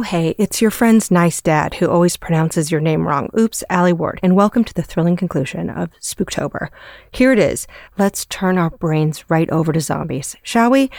Oh, hey, it's your friend's nice dad who always pronounces your name wrong. Oops, Alie Ward. And welcome to the thrilling conclusion of Spooktober. Here it is. Let's turn our brains right over to zombies, shall we?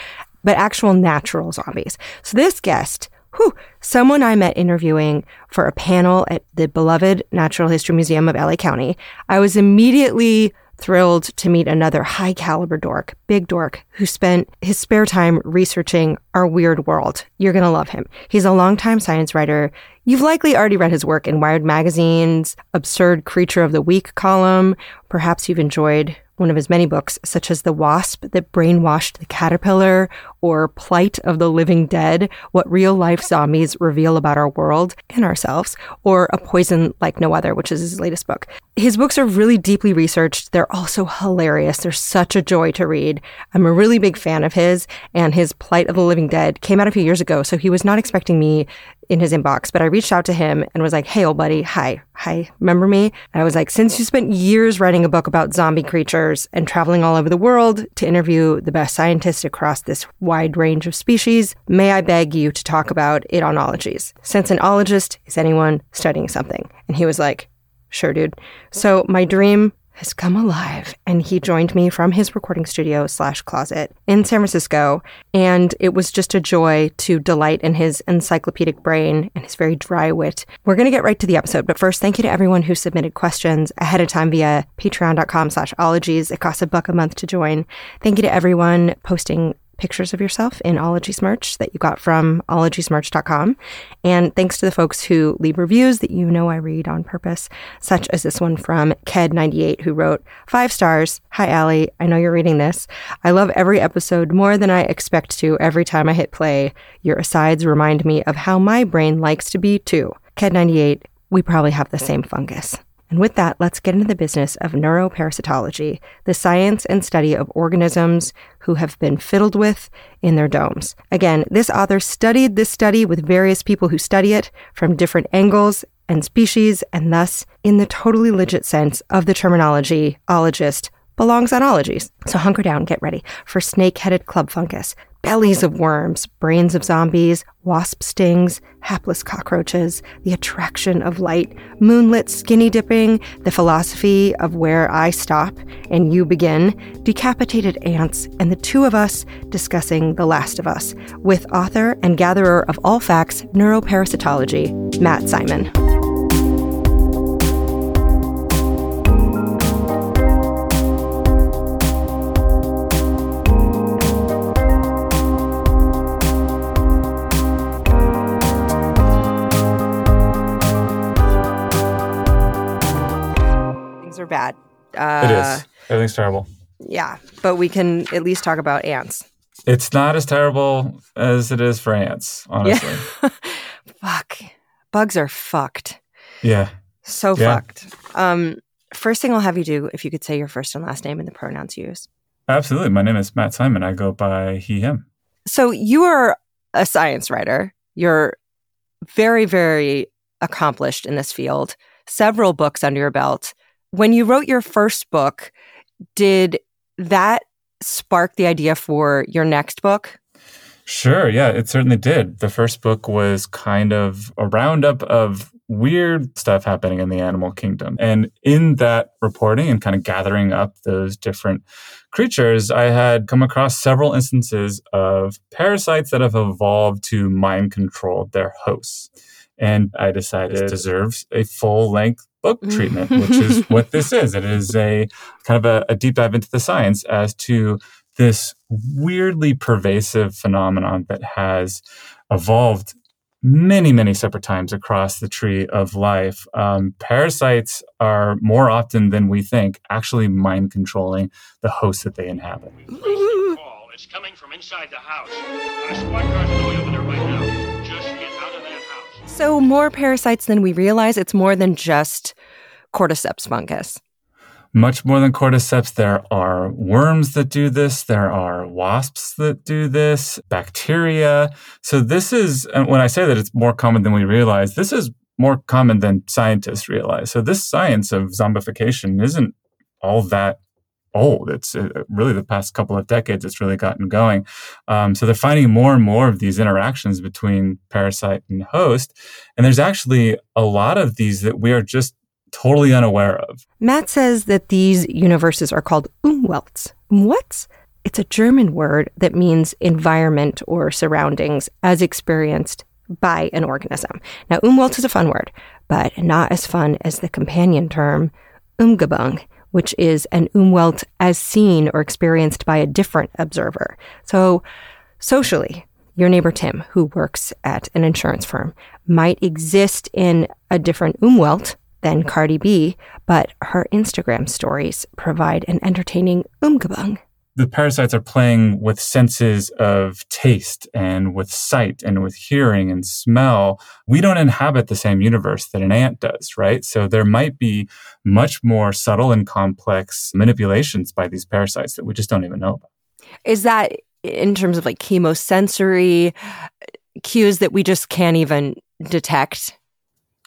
But actual natural zombies. So this guest, whew, someone I met interviewing for a panel at the beloved Natural History Museum of LA County, I was immediately thrilled to meet another high caliber dork, big dork, who spent his spare time researching our weird world. You're going to love him. He's a longtime science writer. You've likely already read his work in Wired Magazine's Absurd Creature of the Week column. Perhaps you've enjoyed one of his many books, such as The Wasp That Brainwashed the Caterpillar or Plight of the Living Dead What Real Life Zombies Reveal About Our World and Ourselves, or A Poison Like No Other, which is his latest book. His books are really deeply researched. They're also hilarious. They're such a joy to read. I'm a really big fan of his, and his Plight of the Living Dead came out a few years ago, so he was not expecting me in his inbox, but I reached out to him and was like, Hey, old buddy, hi, hi, remember me? And I was like, Since you spent years writing a book about zombie creatures and traveling all over the world to interview the best scientists across this wide range of species, may I beg you to talk about it on ologies? Since an ologist is anyone studying something. And he was like, Sure, dude. So my dream has come alive and he joined me from his recording studio slash closet in san francisco and it was just a joy to delight in his encyclopedic brain and his very dry wit. We're going to get right to the episode but first thank you to everyone who submitted questions ahead of time via patreon.com slash ologies. It costs a buck a month to join. Thank you to everyone posting pictures of yourself in Ologies merch that you got from ologiesmerch.com. And thanks to the folks who leave reviews that you know I read on purpose, such as this one from Ked98, who wrote, Five stars. Hi, Alie. I know you're reading this. I love every episode more than I expect to every time I hit play. Your asides remind me of how my brain likes to be, too. Ked98, we probably have the same fungus. And with that, let's get into the business of neuroparasitology, the science and study of organisms who have been fiddled with in their domes. Again, this author studied this study with various people who study it from different angles and species, and thus, in the totally legit sense of the terminology, ologist belongs on ologies. So hunker down, get ready for snake headed club fungus, bellies of worms, brains of zombies, wasp stings, hapless cockroaches, the attraction of light, moonlit skinny dipping, the philosophy of where I stop and you begin, decapitated ants, and the two of us discussing The Last of Us with author and gatherer of all facts, neuroparasitology, Matt Simon. Bad. Uh, it is. Everything's terrible. Yeah, but we can at least talk about ants. It's not as terrible as it is for ants, honestly. Yeah. Fuck. Bugs are fucked. Yeah. So yeah. fucked. Um, first thing I'll have you do, if you could say your first and last name and the pronouns you use. Absolutely. My name is Matt Simon. I go by he, him. So you are a science writer. You're very, very accomplished in this field, several books under your belt. When you wrote your first book, did that spark the idea for your next book? Sure, yeah, it certainly did. The first book was kind of a roundup of weird stuff happening in the animal kingdom. And in that reporting and kind of gathering up those different creatures, I had come across several instances of parasites that have evolved to mind control their hosts. And I decided it deserves a full length book treatment, which is what this is. It is a kind of a, a, deep dive into the science as to this weirdly pervasive phenomenon that has evolved many, many separate times across the tree of life. Um, parasites are more often than we think actually mind controlling the host that they inhabit. It's coming from inside the house. Our squad cars are going over there right now. So, more parasites than we realize. It's more than just cordyceps fungus. Much more than cordyceps. There are worms that do this. There are wasps that do this, bacteria. So, this is, when I say that it's more common than we realize, this is more common than scientists realize. So, this science of zombification isn't all that old. It's uh, really the past couple of decades it's really gotten going. Um, so they're finding more and more of these interactions between parasite and host. And there's actually a lot of these that we are just totally unaware of. Matt says that these universes are called Umwelts. What? It's a German word that means environment or surroundings as experienced by an organism. Now, Umwelt is a fun word, but not as fun as the companion term Umgebung, which is an Umwelt as seen or experienced by a different observer. So, socially, your neighbor Tim, who works at an insurance firm, might exist in a different Umwelt than Cardi B, but her Instagram stories provide an entertaining Umgebung the parasites are playing with senses of taste and with sight and with hearing and smell. We don't inhabit the same universe that an ant does, right? So there might be much more subtle and complex manipulations by these parasites that we just don't even know about. Is that in terms of like chemosensory cues that we just can't even detect?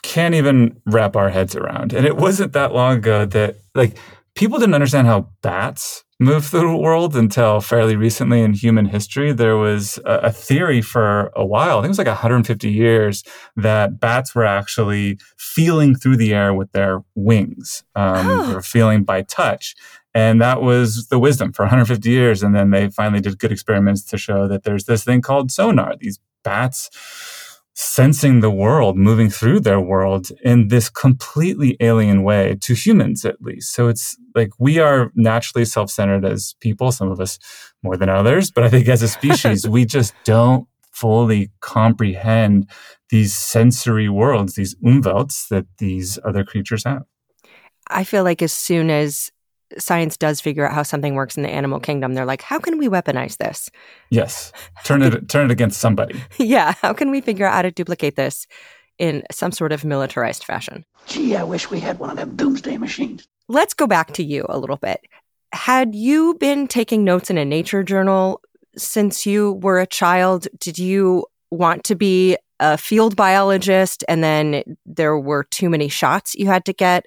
Can't even wrap our heads around. And it wasn't that long ago that like people didn't understand how bats move through the world until fairly recently in human history. There was a, a, theory for a while, I think it was like 150 years, that bats were actually feeling through the air with their wings, um, oh. or feeling by touch. And that was the wisdom for 150 years. And then they finally did good experiments to show that there's this thing called sonar. These bats sensing the world, moving through their world in this completely alien way to humans, at least. So it's like we are naturally self centered as people, some of us more than others. But I think as a species, we just don't fully comprehend these sensory worlds, these umwelts that these other creatures have. I feel like as soon as science does figure out how something works in the animal kingdom, they're like, how can we weaponize this? Yes. Turn it turn it against somebody. yeah. How can we figure out how to duplicate this in some sort of militarized fashion? Gee, I wish we had one of them doomsday machines. Let's go back to you a little bit. Had you been taking notes in a nature journal since you were a child? Did you want to be a field biologist and then there were too many shots you had to get?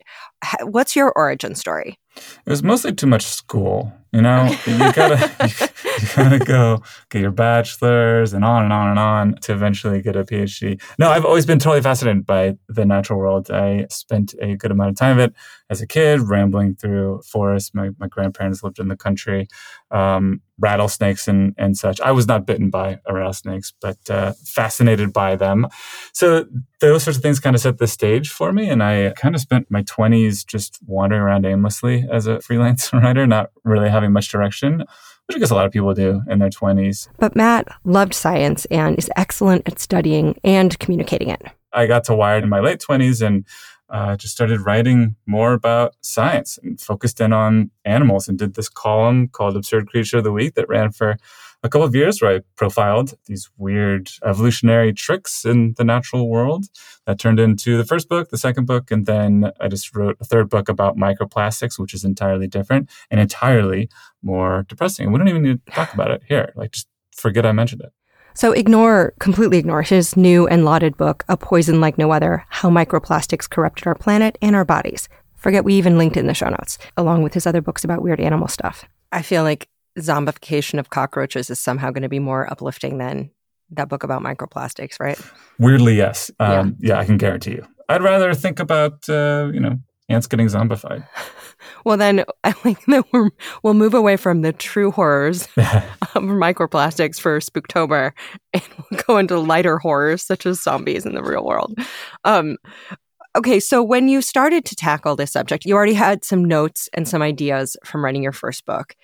What's your origin story? It was mostly too much school. You know, you gotta you, you, gotta go get your bachelor's and on and on and on to eventually get a PhD. No, I've always been totally fascinated by the natural world. I spent a good amount of time of it as a kid, rambling through forests. My my grandparents lived in the country, um, rattlesnakes and and such. I was not bitten by rattlesnakes, but uh, fascinated by them. So those sorts of things kind of set the stage for me, and I kind of spent my twenties just wandering around aimlessly as a freelance writer, not really having much direction, which I guess a lot of people do in their 20s. But Matt loved science and is excellent at studying and communicating it. I got to Wired in my late 20s and uh, just started writing more about science and focused in on animals and did this column called Absurd Creature of the Week that ran for a couple of years where I profiled these weird evolutionary tricks in the natural world that turned into the first book, the second book, and then I just wrote a third book about microplastics, which is entirely different and entirely more depressing. And we don't even need to talk about it here. Like, just forget I mentioned it. So ignore, completely ignore his new and lauded book, A Poison Like No Other How Microplastics Corrupted Our Planet and Our Bodies. Forget we even linked it in the show notes, along with his other books about weird animal stuff. I feel like zombification of cockroaches is somehow going to be more uplifting than that book about microplastics, right? Weirdly, yes. Um, yeah. yeah. I can guarantee you. I'd rather think about, uh, you know, ants getting zombified. well, then I think that we will move away from the true horrors of microplastics for Spooktober and we'll go into lighter horrors such as zombies in the real world. Um, okay, so when you started to tackle this subject, you already had some notes and some ideas from writing your first book.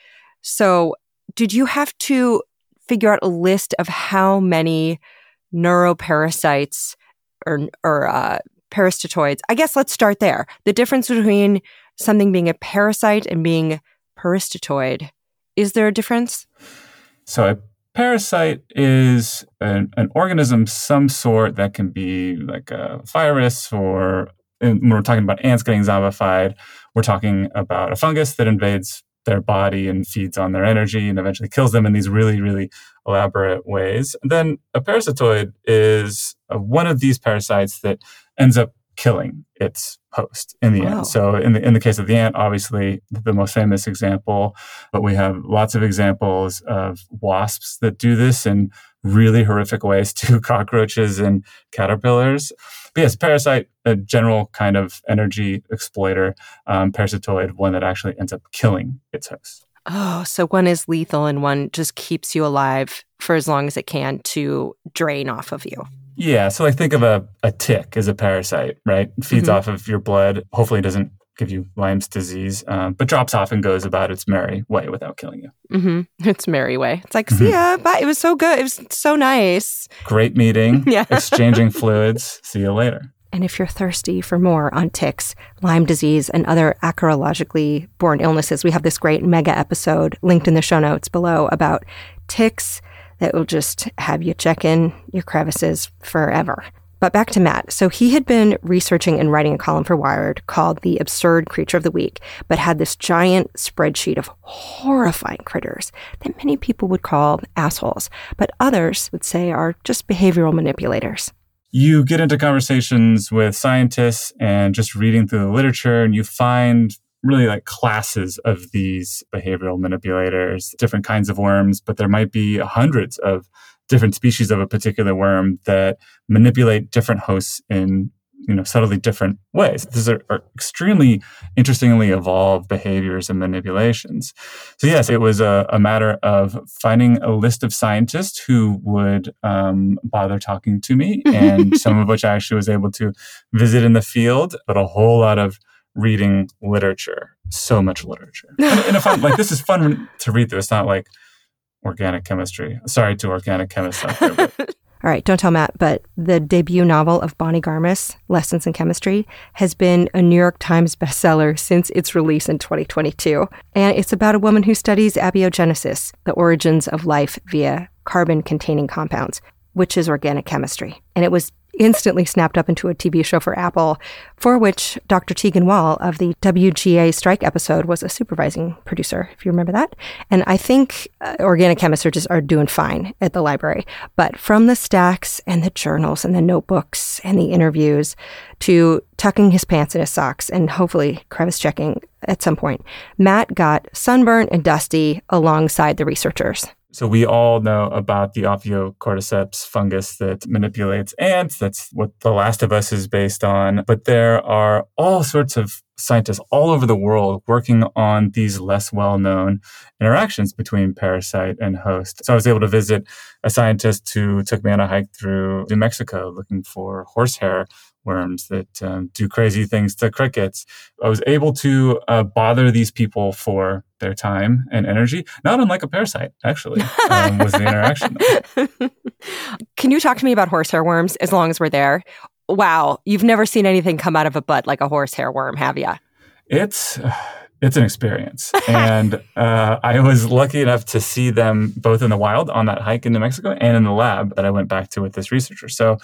So, did you have to figure out a list of how many neuroparasites or, or uh, parasitoids? I guess let's start there. The difference between something being a parasite and being parasitoid. Is there a difference? So, a parasite is an, an organism, some sort that can be like a virus or when we're talking about ants getting zombified, we're talking about a fungus that invades their body and feeds on their energy and eventually kills them in these really, really elaborate ways. And then a parasitoid is uh, one of these parasites that ends up killing its host in the Wow. end. So in the in the case of the ant, obviously the most famous example, but we have lots of examples of wasps that do this in really horrific ways to cockroaches and caterpillars. But yes, parasite, a general kind of energy exploiter, um, parasitoid, one that actually ends up killing its host. Oh, so one is lethal and one just keeps you alive for as long as it can to drain off of you. Yeah, so like think of a, a tick as a parasite, right? It feeds Mhm. off of your blood. Hopefully, it doesn't give you Lyme's disease, um, but drops off and goes about its merry way without killing you. hmm It's merry way. It's like, Mhm. see ya, bye. It was so good. It was so nice. Great meeting, Yeah. exchanging fluids. See you later. And if you're thirsty for more on ticks, Lyme disease, and other acarologically born illnesses, we have this great mega episode linked in the show notes below about ticks that will just have you check in your crevices forever. But back to Matt. So he had been researching and writing a column for Wired called The Absurd Creature of the Week, but had this giant spreadsheet of horrifying critters that many people would call assholes, but others would say are just behavioral manipulators. You get into conversations with scientists and just reading through the literature, and you find really like classes of these behavioral manipulators, different kinds of worms, but there might be hundreds of different species of a particular worm that manipulate different hosts in you know subtly different ways. These are, are extremely interestingly evolved behaviors and manipulations. So yes it was a, a matter of finding a list of scientists who would um, bother talking to me and some of which i actually was able to visit in the field but a whole lot of reading literature so much literature. And, and if i'm like this is fun to read through. It's not like organic chemistry sorry to organic chemists out there but All right, don't tell Matt, but the debut novel of Bonnie Garmus, Lessons in Chemistry, has been a New York Times bestseller since its release in 2022. And it's about a woman who studies abiogenesis, the origins of life via carbon containing compounds, which is organic chemistry. And it was instantly snapped up into a TV show for Apple, for which Dr. Tegan Wall of the WGA strike episode was a supervising producer, if you remember that. And I think uh, organic chemists are doing fine at the library. But from the stacks and the journals and the notebooks and the interviews to tucking his pants in his socks and hopefully crevice checking at some point, Matt got sunburnt and dusty alongside the researchers. So we all know about the Ophiocordyceps fungus that manipulates ants. That's what The Last of Us is based on. But there are all sorts of scientists all over the world working on these less well-known interactions between parasite and host. So I was able to visit a scientist who took me on a hike through New Mexico looking for horsehair worms that um, do crazy things to crickets. I was able to uh, bother these people for their time and energy, not unlike a parasite, actually, um, was the interaction. Can you talk to me about horsehair worms as long as we're there? Wow, you've never seen anything come out of a butt like a horsehair worm, have you? It's it's an experience, and uh, I was lucky enough to see them both in the wild on that hike in New Mexico and in the lab that I went back to with this researcher. So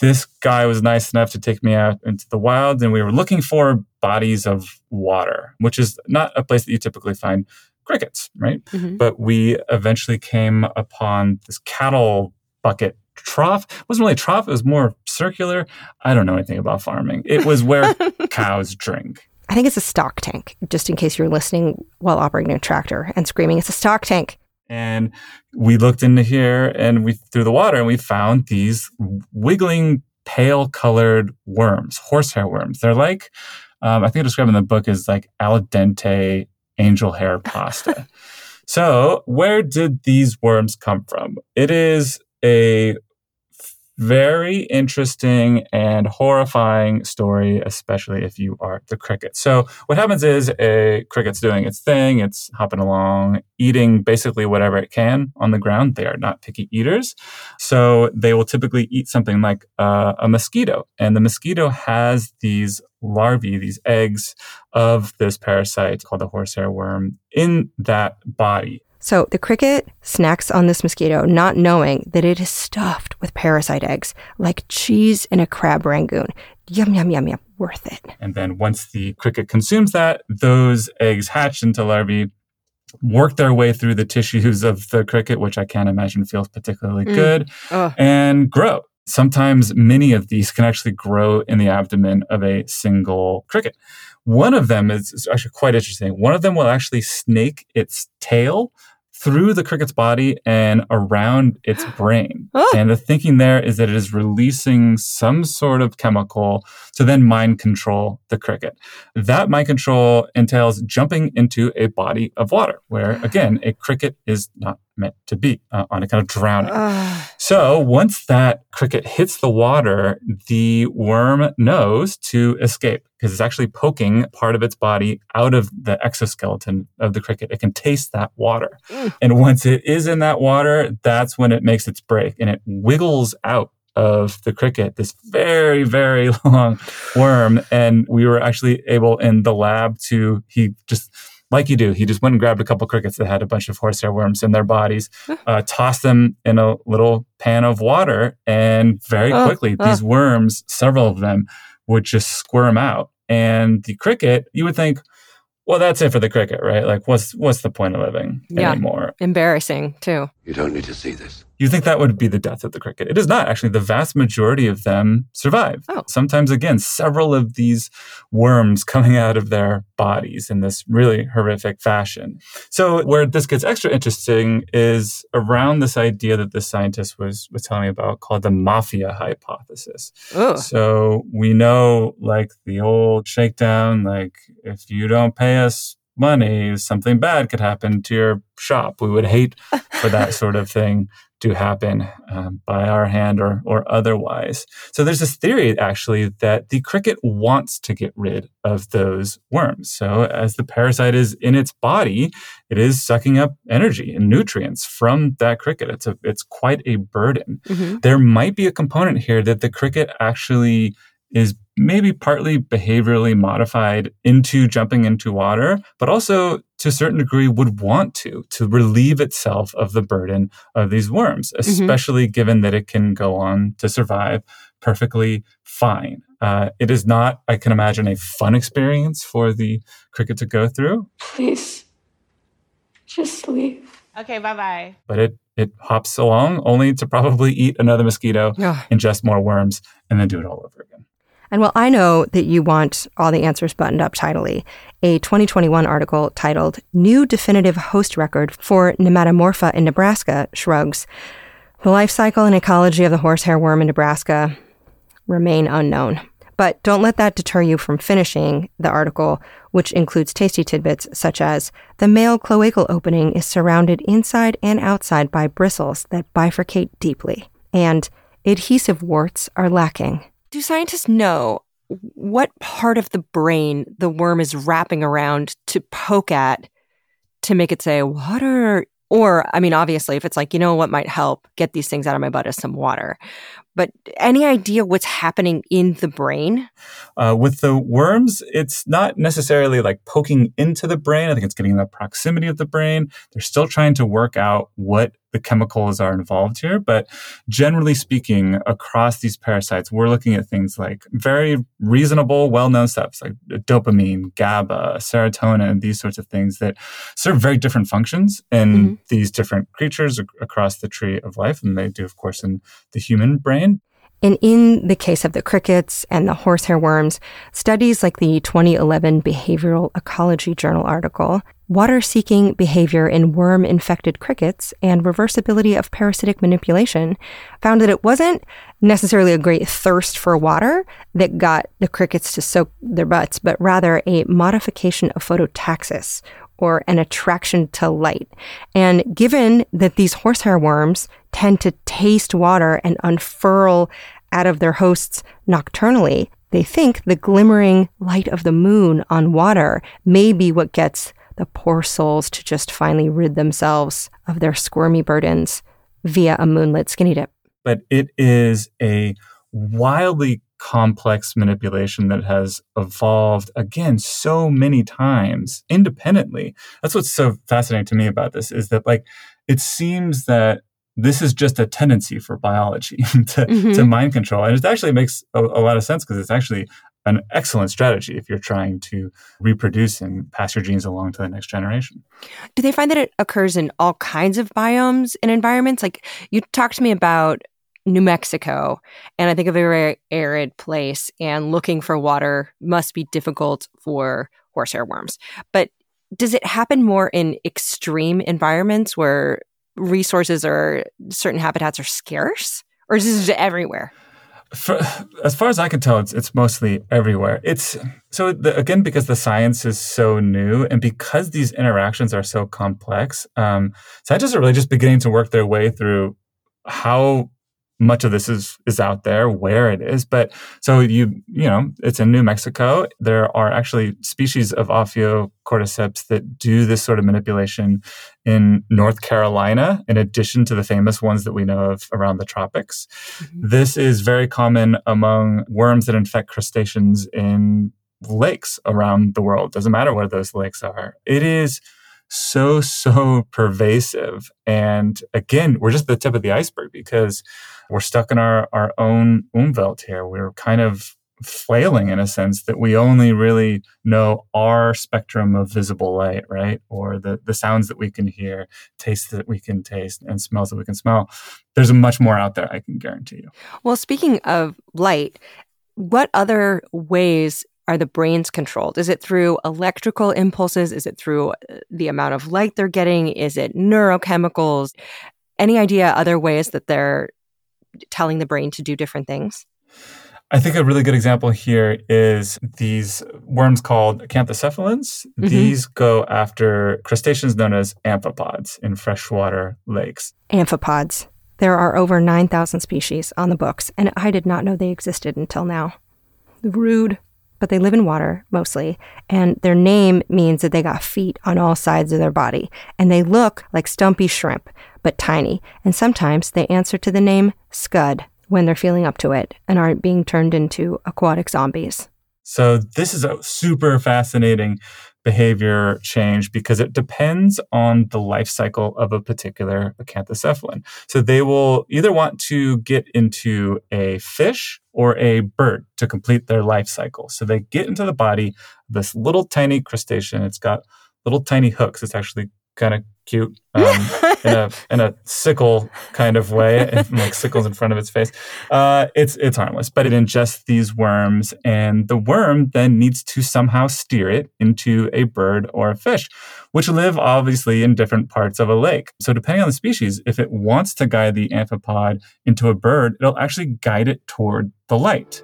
this guy was nice enough to take me out into the wild, and we were looking for bodies of water, which is not a place that you typically find crickets, right? Mhm. But we eventually came upon this cattle bucket trough. It wasn't really a trough, it was more circular. I don't know anything about farming. It was where cows drink. I think it's a stock tank, just in case you're listening while operating a tractor and screaming, it's a stock tank. And we looked into here and we through the water and we found these wiggling pale colored worms, horsehair worms. They're like, um, I think I described in the book as like al dente angel hair pasta. so where did these worms come from? It is a very interesting and horrifying story, especially if you are the cricket. So what happens is a cricket's doing its thing. It's hopping along, eating basically whatever it can on the ground. They are not picky eaters. So they will typically eat something like uh, a mosquito. And the mosquito has these larvae, these eggs of this parasite called the horsehair worm in that body. So the cricket snacks on this mosquito, not knowing that it is stuffed with parasite eggs, like cheese in a crab rangoon. Yum, yum, yum, yum. Worth it. And then once the cricket consumes that, those eggs hatch into larvae, work their way through the tissues of the cricket, which I can't imagine feels particularly Mm. good, Ugh. and grow. sometimes many of these can actually grow in the abdomen of a single cricket. One of them is, is actually quite interesting. One of them will actually snake its tail through the cricket's body and around its brain. Oh. And the thinking there is that it is releasing some sort of chemical to then mind control the cricket. That mind control entails jumping into a body of water, where again, a cricket is not meant to be uh, on a kind of drowning. Ugh. So once that cricket hits the water, the worm knows to escape because it's actually poking part of its body out of the exoskeleton of the cricket. It can taste that water. Mm. And once it is in that water, that's when it makes its break and it wiggles out of the cricket, this very, very long worm. And we were actually able in the lab to, he just, like you do, he just went and grabbed a couple crickets that had a bunch of horsehair worms in their bodies, uh, tossed them in a little pan of water, and very Oh, quickly, oh. these worms, several of them, would just squirm out. And the cricket, you would think, well, that's it for the cricket, right? Like, what's what's the point of living Yeah. anymore? Embarrassing, too. You don't need to see this. You think that would be the death of the cricket. It is not. Actually, the vast majority of them survive. Oh. Sometimes, again, several of these worms coming out of their bodies in this really horrific fashion. So, where this gets extra interesting is around this idea that the scientist was, was telling me about called the mafia hypothesis. Ugh. So we know, like the old shakedown, like if you don't pay us money, something bad could happen to your shop. We would hate for that sort of thing to happen um, by our hand or or otherwise. So there's this theory actually that the cricket wants to get rid of those worms. So as the parasite is in its body, it is sucking up energy and nutrients from that cricket. It's a it's quite a burden Mhm. there might be a component here that the cricket actually is maybe partly behaviorally modified into jumping into water, but also to a certain degree would want to, to relieve itself of the burden of these worms, especially given that it can go on to survive perfectly fine. Uh, it is not, I can imagine, a fun experience for the cricket to go through, Please, just leave. Okay, bye bye. but it, it hops along only to probably eat another mosquito, Ugh. ingest more worms, and then do it all over again. And while I know that you want all the answers buttoned up tidily, a 2021 article titled New Definitive Host Record for Nematomorpha in Nebraska shrugs. The life cycle and ecology of the horsehair worm in Nebraska remain unknown. But don't let that deter you from finishing the article, which includes tasty tidbits such as the male cloacal opening is surrounded inside and outside by bristles that bifurcate deeply, and adhesive warts are lacking. Do scientists know what part of the brain the worm is wrapping around to poke at to make it say water? Or, I mean, obviously, if it's like, you know what might help get these things out of my butt is some water. But any idea what's happening in the brain? Uh, with the worms, it's not necessarily like poking into the brain. I think it's getting in the proximity of the brain. They're still trying to work out what the chemicals are involved here. But generally speaking, across these parasites, we're looking at things like very reasonable, well known stuff like dopamine, GABA, serotonin, these sorts of things that serve very different functions in mm-hmm. these different creatures ac- across the tree of life. And they do, of course, in the human brain. And in the case of the crickets and the horsehair worms, studies like the 2011 Behavioral Ecology Journal article, Water Seeking Behavior in Worm Infected Crickets and Reversibility of Parasitic Manipulation, found that it wasn't necessarily a great thirst for water that got the crickets to soak their butts, but rather a modification of phototaxis or an attraction to light. And given that these horsehair worms tend to taste water and unfurl out of their hosts nocturnally, they think the glimmering light of the moon on water may be what gets the poor souls to just finally rid themselves of their squirmy burdens via a moonlit skinny dip. but it is a wildly complex manipulation that has evolved again so many times independently. That's what's so fascinating to me about this is that like it seems that this is just a tendency for biology to, Mhm. to mind control. And it actually makes a, a lot of sense because it's actually an excellent strategy if you're trying to reproduce and pass your genes along to the next generation. Do they find that it occurs in all kinds of biomes and environments? Like you talked to me about New Mexico, and I think a very arid place, and looking for water must be difficult for horsehair worms. But does it happen more in extreme environments where resources or certain habitats are scarce, or is this everywhere? For, as far as I can tell, it's it's mostly everywhere. It's so the, again because the science is so new and because these interactions are so complex. Um, scientists are really just beginning to work their way through how much of this is is out there, where it is. But so you you know, it's in New Mexico. There are actually species of Ophiocordyceps that do this sort of manipulation in North Carolina, in addition to the famous ones that we know of around the tropics. Mm-hmm. This is very common among worms that infect crustaceans in lakes around the world. Doesn't matter where those lakes are. It is so so pervasive and again we're just the tip of the iceberg because we're stuck in our, our own umwelt here. We're kind of flailing in a sense that we only really know our spectrum of visible light, right? Or the, the sounds that we can hear, tastes that we can taste, and smells that we can smell. There's much more out there, I can guarantee you. Well, speaking of light, what other ways are the brains controlled? Is it through electrical impulses? Is it through uh, the amount of light they're getting? Is it neurochemicals? Any idea other ways that they're telling the brain to do different things? I think a really good example here is these worms called acanthocephalans. Mm-hmm. These go after crustaceans known as amphipods in freshwater lakes. Amphipods. There are over 9,000 species on the books, and I did not know they existed until now. The rude, but they live in water mostly, and their name means that they got feet on all sides of their body, and they look like stumpy shrimp, but tiny, and sometimes they answer to the name Scud when they're feeling up to it and aren't being turned into aquatic zombies. So, this is a super fascinating behavior change because it depends on the life cycle of a particular acanthocephalan. So, they will either want to get into a fish or a bird to complete their life cycle. So, they get into the body this little tiny crustacean. It's got little tiny hooks. It's actually kind of cute um, in a in a sickle kind of way, like sickles in front of its face. Uh, it's it's harmless, but it ingests these worms, and the worm then needs to somehow steer it into a bird or a fish, which live obviously in different parts of a lake. So depending on the species, if it wants to guide the amphipod into a bird, it'll actually guide it toward the light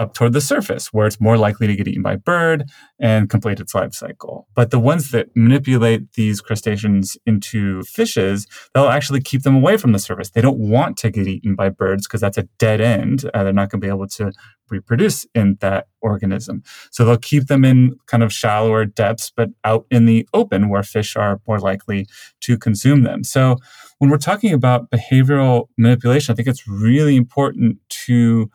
up toward the surface where it's more likely to get eaten by bird and complete its life cycle. But the ones that manipulate these crustaceans into fishes, they'll actually keep them away from the surface. They don't want to get eaten by birds because that's a dead end. Uh, they're not going to be able to reproduce in that organism. So they'll keep them in kind of shallower depths, but out in the open where fish are more likely to consume them. So when we're talking about behavioral manipulation, I think it's really important to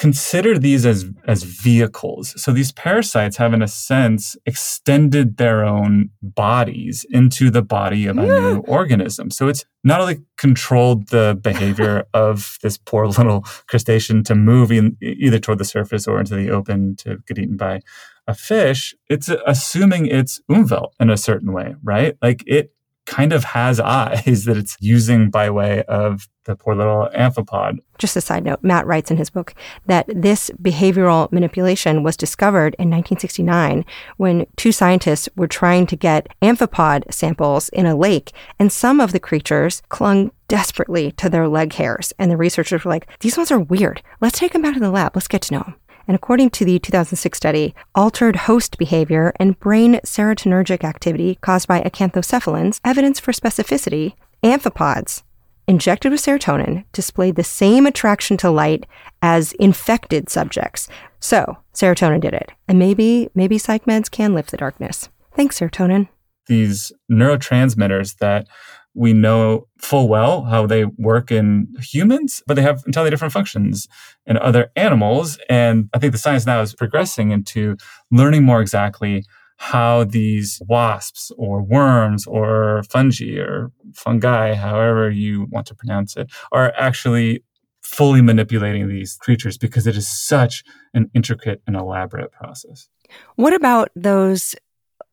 consider these as as vehicles. So these parasites have in a sense extended their own bodies into the body of a new organism. So it's not only controlled the behavior of this poor little crustacean to move in, either toward the surface or into the open to get eaten by a fish it's uh, assuming it's umwelt in a certain way right? Like it kind of has eyes that it's using by way of the poor little amphipod. Just a side note, Matt writes in his book that this behavioral manipulation was discovered in 1969 when two scientists were trying to get amphipod samples in a lake, and some of the creatures clung desperately to their leg hairs. And the researchers were like, these ones are weird. Let's take them back to the lab. Let's get to know them. And according to the 2006 study, altered host behavior and brain serotonergic activity caused by acanthocephalans, evidence for specificity, amphipods injected with serotonin displayed the same attraction to light as infected subjects. So, serotonin did it. And maybe, maybe psych meds can lift the darkness. Thanks, serotonin. These neurotransmitters that we know full well how they work in humans, but they have entirely different functions in other animals. And I think the science now is progressing into learning more exactly how these wasps or worms or fungi or fungi, however you want to pronounce it, are actually fully manipulating these creatures because it is such an intricate and elaborate process. What about those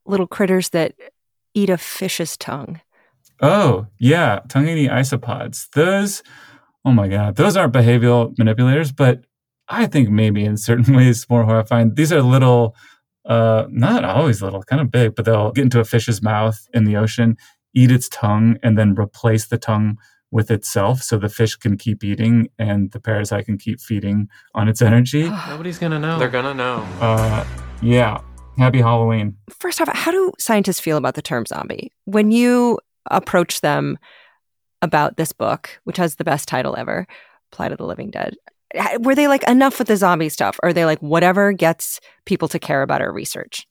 little critters that eat a fish's tongue? Oh, yeah, tongue-eating isopods. Those, oh my god, those aren't behavioral manipulators, but I think maybe in certain ways more horrifying. These are little, uh, not always little, kind of big, but they'll get into a fish's mouth in the ocean, eat its tongue, and then replace the tongue with itself so the fish can keep eating and the parasite can keep feeding on its energy. Nobody's gonna know. They're gonna know. Uh, yeah. Happy Halloween. First off, how do scientists feel about the term zombie? When you approach them about this book, which has the best title ever, Planet of the Living Dead, were they like enough with the zombie stuff? Or are they like whatever gets people to care about our research?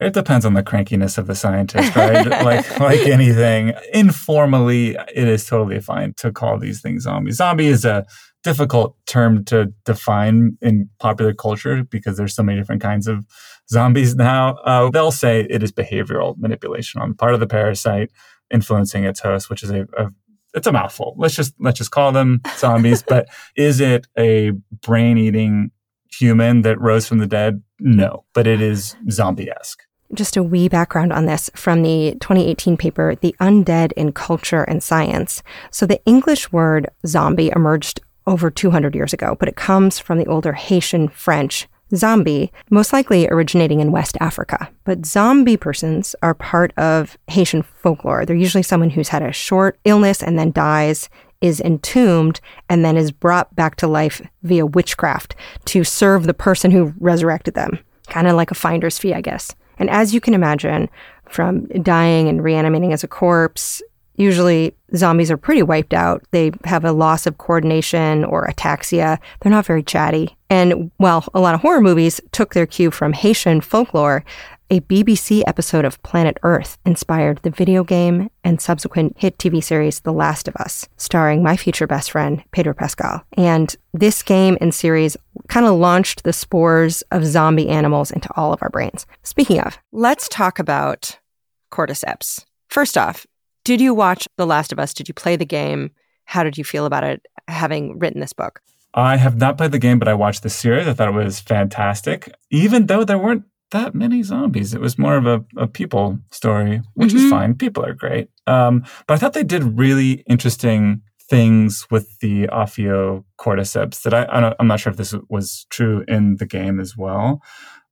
It depends on the crankiness of the scientist, right? like like anything. Informally, it is totally fine to call these things zombies. Zombie is a difficult term to define in popular culture because there's so many different kinds of zombies now. Uh, they'll say it is behavioral manipulation on part of the parasite influencing its host, which is a, a it's a mouthful. Let's just let's just call them zombies. but is it a brain eating human that rose from the dead? No, but it is zombie esque. Just a wee background on this from the 2018 paper, The Undead in Culture and Science. So the English word zombie emerged over 200 years ago, but it comes from the older Haitian French zombie, most likely originating in West Africa. But zombie persons are part of Haitian folklore. They're usually someone who's had a short illness and then dies, is entombed, and then is brought back to life via witchcraft to serve the person who resurrected them. Kind of like a finder's fee, I guess. And as you can imagine, from dying and reanimating as a corpse, Usually, zombies are pretty wiped out. They have a loss of coordination or ataxia. They're not very chatty. And while a lot of horror movies took their cue from Haitian folklore, a BBC episode of Planet Earth inspired the video game and subsequent hit TV series The Last of Us, starring my future best friend, Pedro Pascal. And this game and series kind of launched the spores of zombie animals into all of our brains. Speaking of, let's talk about cordyceps. First off, did you watch The Last of Us? Did you play the game? How did you feel about it having written this book? I have not played the game, but I watched the series. I thought it was fantastic, even though there weren't that many zombies. It was more of a, a people story, which mm-hmm. is fine. People are great. Um, but I thought they did really interesting things with the Ophiocordyceps that I, I am not sure if this was true in the game as well.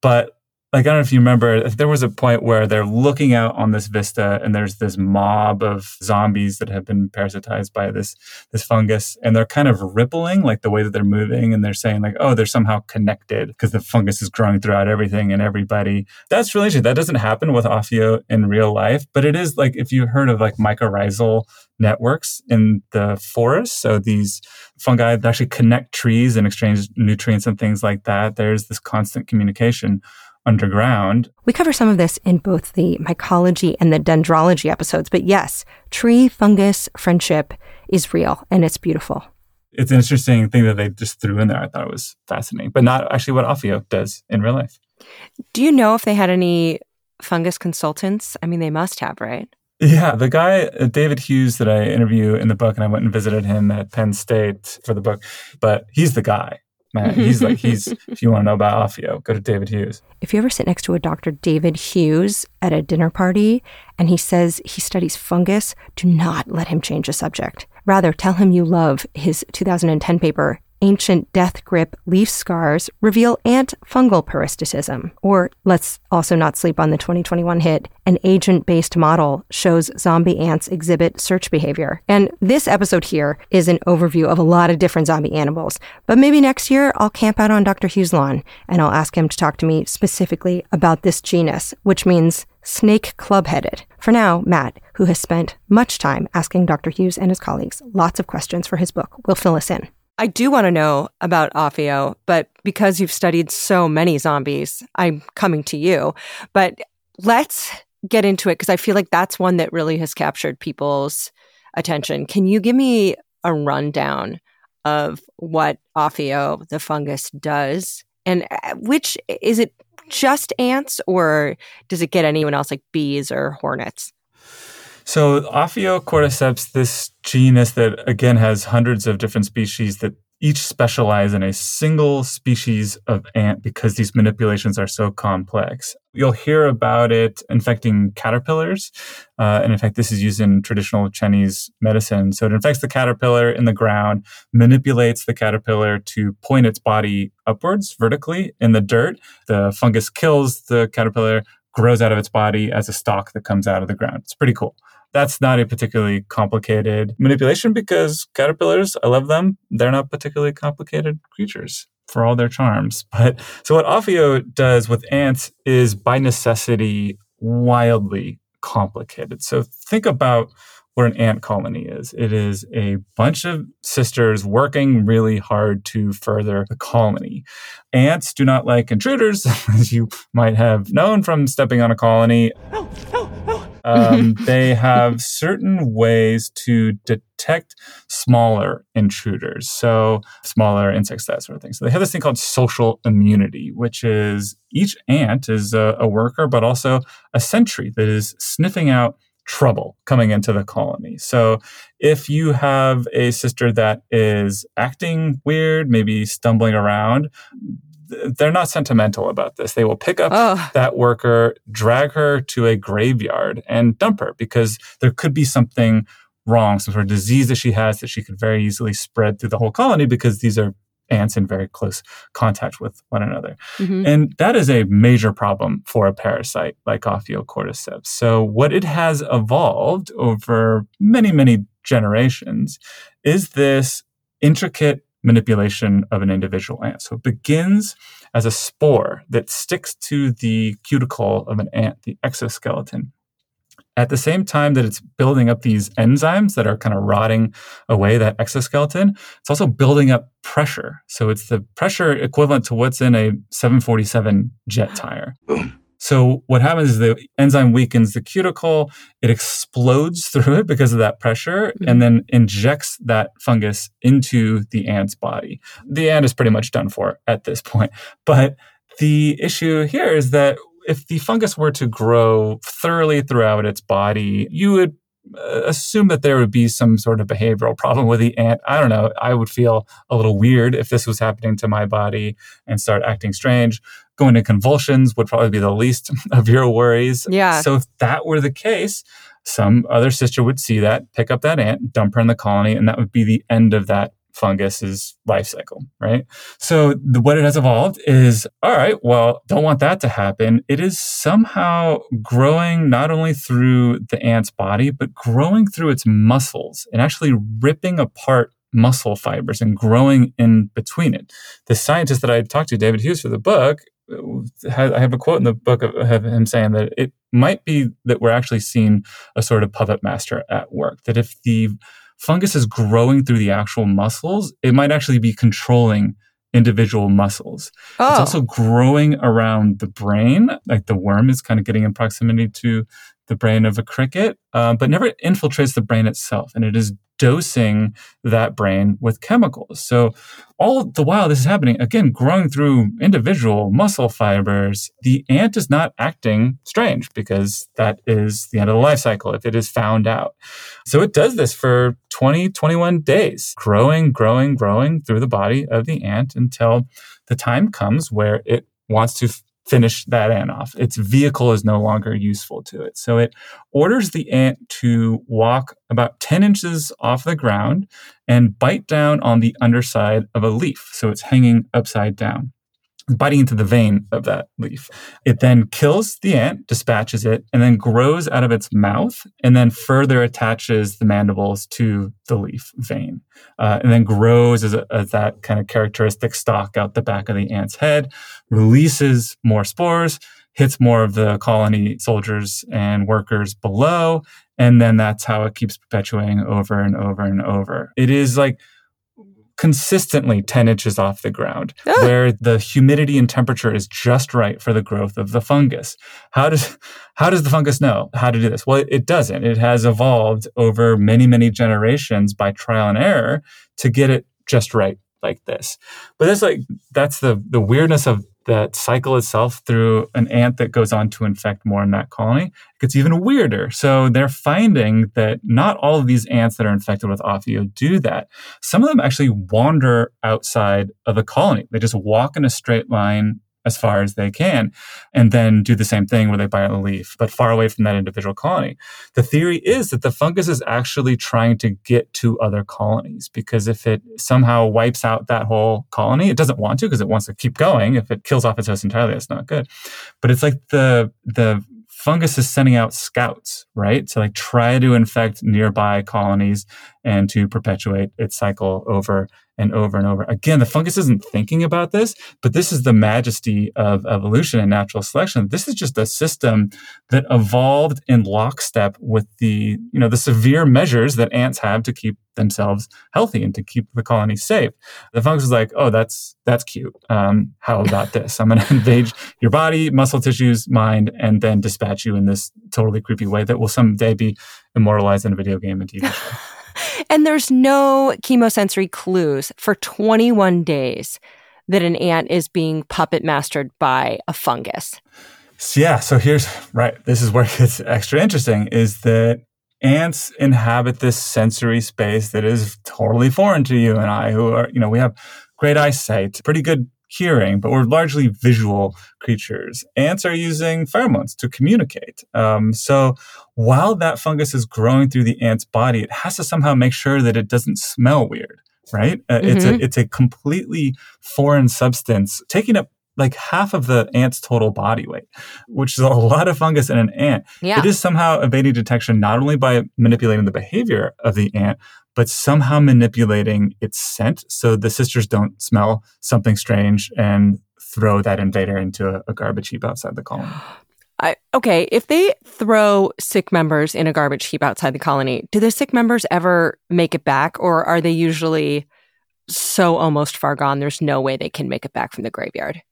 But like I don't know if you remember, there was a point where they're looking out on this vista and there's this mob of zombies that have been parasitized by this this fungus and they're kind of rippling like the way that they're moving and they're saying like, oh, they're somehow connected because the fungus is growing throughout everything and everybody. That's really. That doesn't happen with Ophio in real life, but it is like if you heard of like mycorrhizal networks in the forest. So these fungi actually connect trees and exchange nutrients and things like that. There's this constant communication underground. We cover some of this in both the mycology and the dendrology episodes, but yes, tree fungus friendship is real and it's beautiful. It's an interesting thing that they just threw in there. I thought it was fascinating, but not actually what Ophio does in real life. Do you know if they had any fungus consultants? I mean, they must have, right? Yeah, the guy, uh, David Hughes, that I interview in the book, and I went and visited him at Penn State for the book, but he's the guy man. He's like, he's, if you want to know about Ophio, go to David Hughes. If you ever sit next to a Dr. David Hughes at a dinner party and he says he studies fungus, do not let him change the subject. Rather, tell him you love his 2010 paper, ancient death grip leaf scars reveal ant fungal parasitism. Or let's also not sleep on the 2021 hit, an agent based model shows zombie ants exhibit search behavior. And this episode here is an overview of a lot of different zombie animals. But maybe next year I'll camp out on Dr. Hughes' lawn and I'll ask him to talk to me specifically about this genus, which means snake club headed. For now, Matt, who has spent much time asking Dr. Hughes and his colleagues lots of questions for his book, will fill us in. I do want to know about Ophio, but because you've studied so many zombies, I'm coming to you. But let's get into it because I feel like that's one that really has captured people's attention. Can you give me a rundown of what Ophio, the fungus, does? And uh, which is it just ants or does it get anyone else like bees or hornets? So Ophiocordyceps, this genus that again has hundreds of different species that each specialize in a single species of ant because these manipulations are so complex. You'll hear about it infecting caterpillars. Uh, and in fact, this is used in traditional Chinese medicine. So it infects the caterpillar in the ground, manipulates the caterpillar to point its body upwards vertically in the dirt. The fungus kills the caterpillar, grows out of its body as a stalk that comes out of the ground. It's pretty cool. That's not a particularly complicated manipulation because caterpillars, I love them. They're not particularly complicated creatures for all their charms. But so what Ophio does with ants is by necessity wildly complicated. So think about what an ant colony is. It is a bunch of sisters working really hard to further the colony. Ants do not like intruders, as you might have known from stepping on a colony. Oh, oh. Um, they have certain ways to detect smaller intruders, so smaller insects, that sort of thing. So they have this thing called social immunity, which is each ant is a, a worker, but also a sentry that is sniffing out trouble coming into the colony. So if you have a sister that is acting weird, maybe stumbling around, they're not sentimental about this. They will pick up oh. that worker, drag her to a graveyard, and dump her because there could be something wrong, some sort of disease that she has that she could very easily spread through the whole colony because these are ants in very close contact with one another. Mm-hmm. And that is a major problem for a parasite like Ophiocordyceps. So what it has evolved over many, many generations is this intricate manipulation of an individual ant. So it begins as a spore that sticks to the cuticle of an ant, the exoskeleton. At the same time that it's building up these enzymes that are kind of rotting away that exoskeleton, it's also building up pressure. So it's the pressure equivalent to what's in a 747 jet tire. Boom. So what happens is the enzyme weakens the cuticle, it explodes through it because of that pressure, mm-hmm. and then injects that fungus into the ant's body. The ant is pretty much done for at this point. But the issue here is that if the fungus were to grow thoroughly throughout its body, you would uh, assume that there would be some sort of behavioral problem with the ant. I don't know. I would feel a little weird if this was happening to my body and start acting strange. Going to convulsions would probably be the least of your worries. Yeah. So if that were the case, some other sister would see that, pick up that ant, dump her in the colony, and that would be the end of that fungus's life cycle, right? So the, what it has evolved is, all right, well, don't want that to happen. It is somehow growing not only through the ant's body, but growing through its muscles and actually ripping apart muscle fibers and growing in between it. The scientist that I talked to, David Hughes, for the book, I have a quote in the book of him saying that it might be that we're actually seeing a sort of puppet master at work. That if the fungus is growing through the actual muscles, it might actually be controlling individual muscles. Oh. It's also growing around the brain, like the worm is kind of getting in proximity to the brain of a cricket, uh, but never infiltrates the brain itself. And it is dosing that brain with chemicals. So all the while this is happening, again, growing through individual muscle fibers, the ant is not acting strange because that is the end of the life cycle if it is found out. So it does this for 20, 21 days, growing, growing, growing through the body of the ant until the time comes where it wants to finish that ant off. Its vehicle is no longer useful to it. So it orders the ant to walk about 10 inches off the ground and bite down on the underside of a leaf. So it's hanging upside down biting into the vein of that leaf. It then kills the ant, dispatches it, and then grows out of its mouth and then further attaches the mandibles to the leaf vein. Uh, and then grows as, a, as that kind of characteristic stalk out the back of the ant's head, releases more spores, hits more of the colony soldiers and workers below. And then that's how it keeps perpetuating over and over and over. It is like, consistently 10 inches off the ground, ah. where the humidity and temperature is just right for the growth of the fungus. How does, how does the fungus know how to do this? Well, it doesn't. It has evolved over many, many generations by trial and error to get it just right like this. But that's like, that's the, the weirdness of that cycle itself through an ant that goes on to infect more in that colony, it gets even weirder. So they're finding that not all of these ants that are infected with Ophio do that. Some of them actually wander outside of the colony. They just walk in a straight line as far as they can, and then do the same thing where they bite the leaf, but far away from that individual colony. The theory is that the fungus is actually trying to get to other colonies because if it somehow wipes out that whole colony, it doesn't want to because it wants to keep going. If it kills off its host entirely, that's not good. But it's like the the fungus is sending out scouts, right? To like try to infect nearby colonies and to perpetuate its cycle over and over and over. Again, the fungus isn't thinking about this, but this is the majesty of evolution and natural selection. This is just a system that evolved in lockstep with the, you know, the severe measures that ants have to keep themselves healthy and to keep the colony safe. The fungus is like, oh, that's that's cute. Um, how about this? I'm going to invade your body, muscle tissues, mind, and then dispatch you in this totally creepy way that will someday be immortalized in a video game and TV show. And there's no chemosensory clues for 21 days that an ant is being puppet mastered by a fungus. Yeah, so here's right. This is where it gets extra interesting is that ants inhabit this sensory space that is totally foreign to you and I, who are, you know, we have great eyesight, pretty good hearing, but we're largely visual creatures. Ants are using pheromones to communicate. Um, so while that fungus is growing through the ant's body, it has to somehow make sure that it doesn't smell weird, right? Uh, mm-hmm. It's a mm-hmm. it's a completely foreign substance taking up like half of the ant's total body weight, which is a lot of fungus in an ant. Yeah. It is somehow evading detection not only by manipulating the behavior of the ant, but somehow manipulating its scent so the sisters don't smell something strange and throw that invader into a, a garbage heap outside the colony. I, okay, if they throw sick members in a garbage heap outside the colony, do the sick members ever make it back, or are they usually so almost far gone? There's no way they can make it back from the graveyard.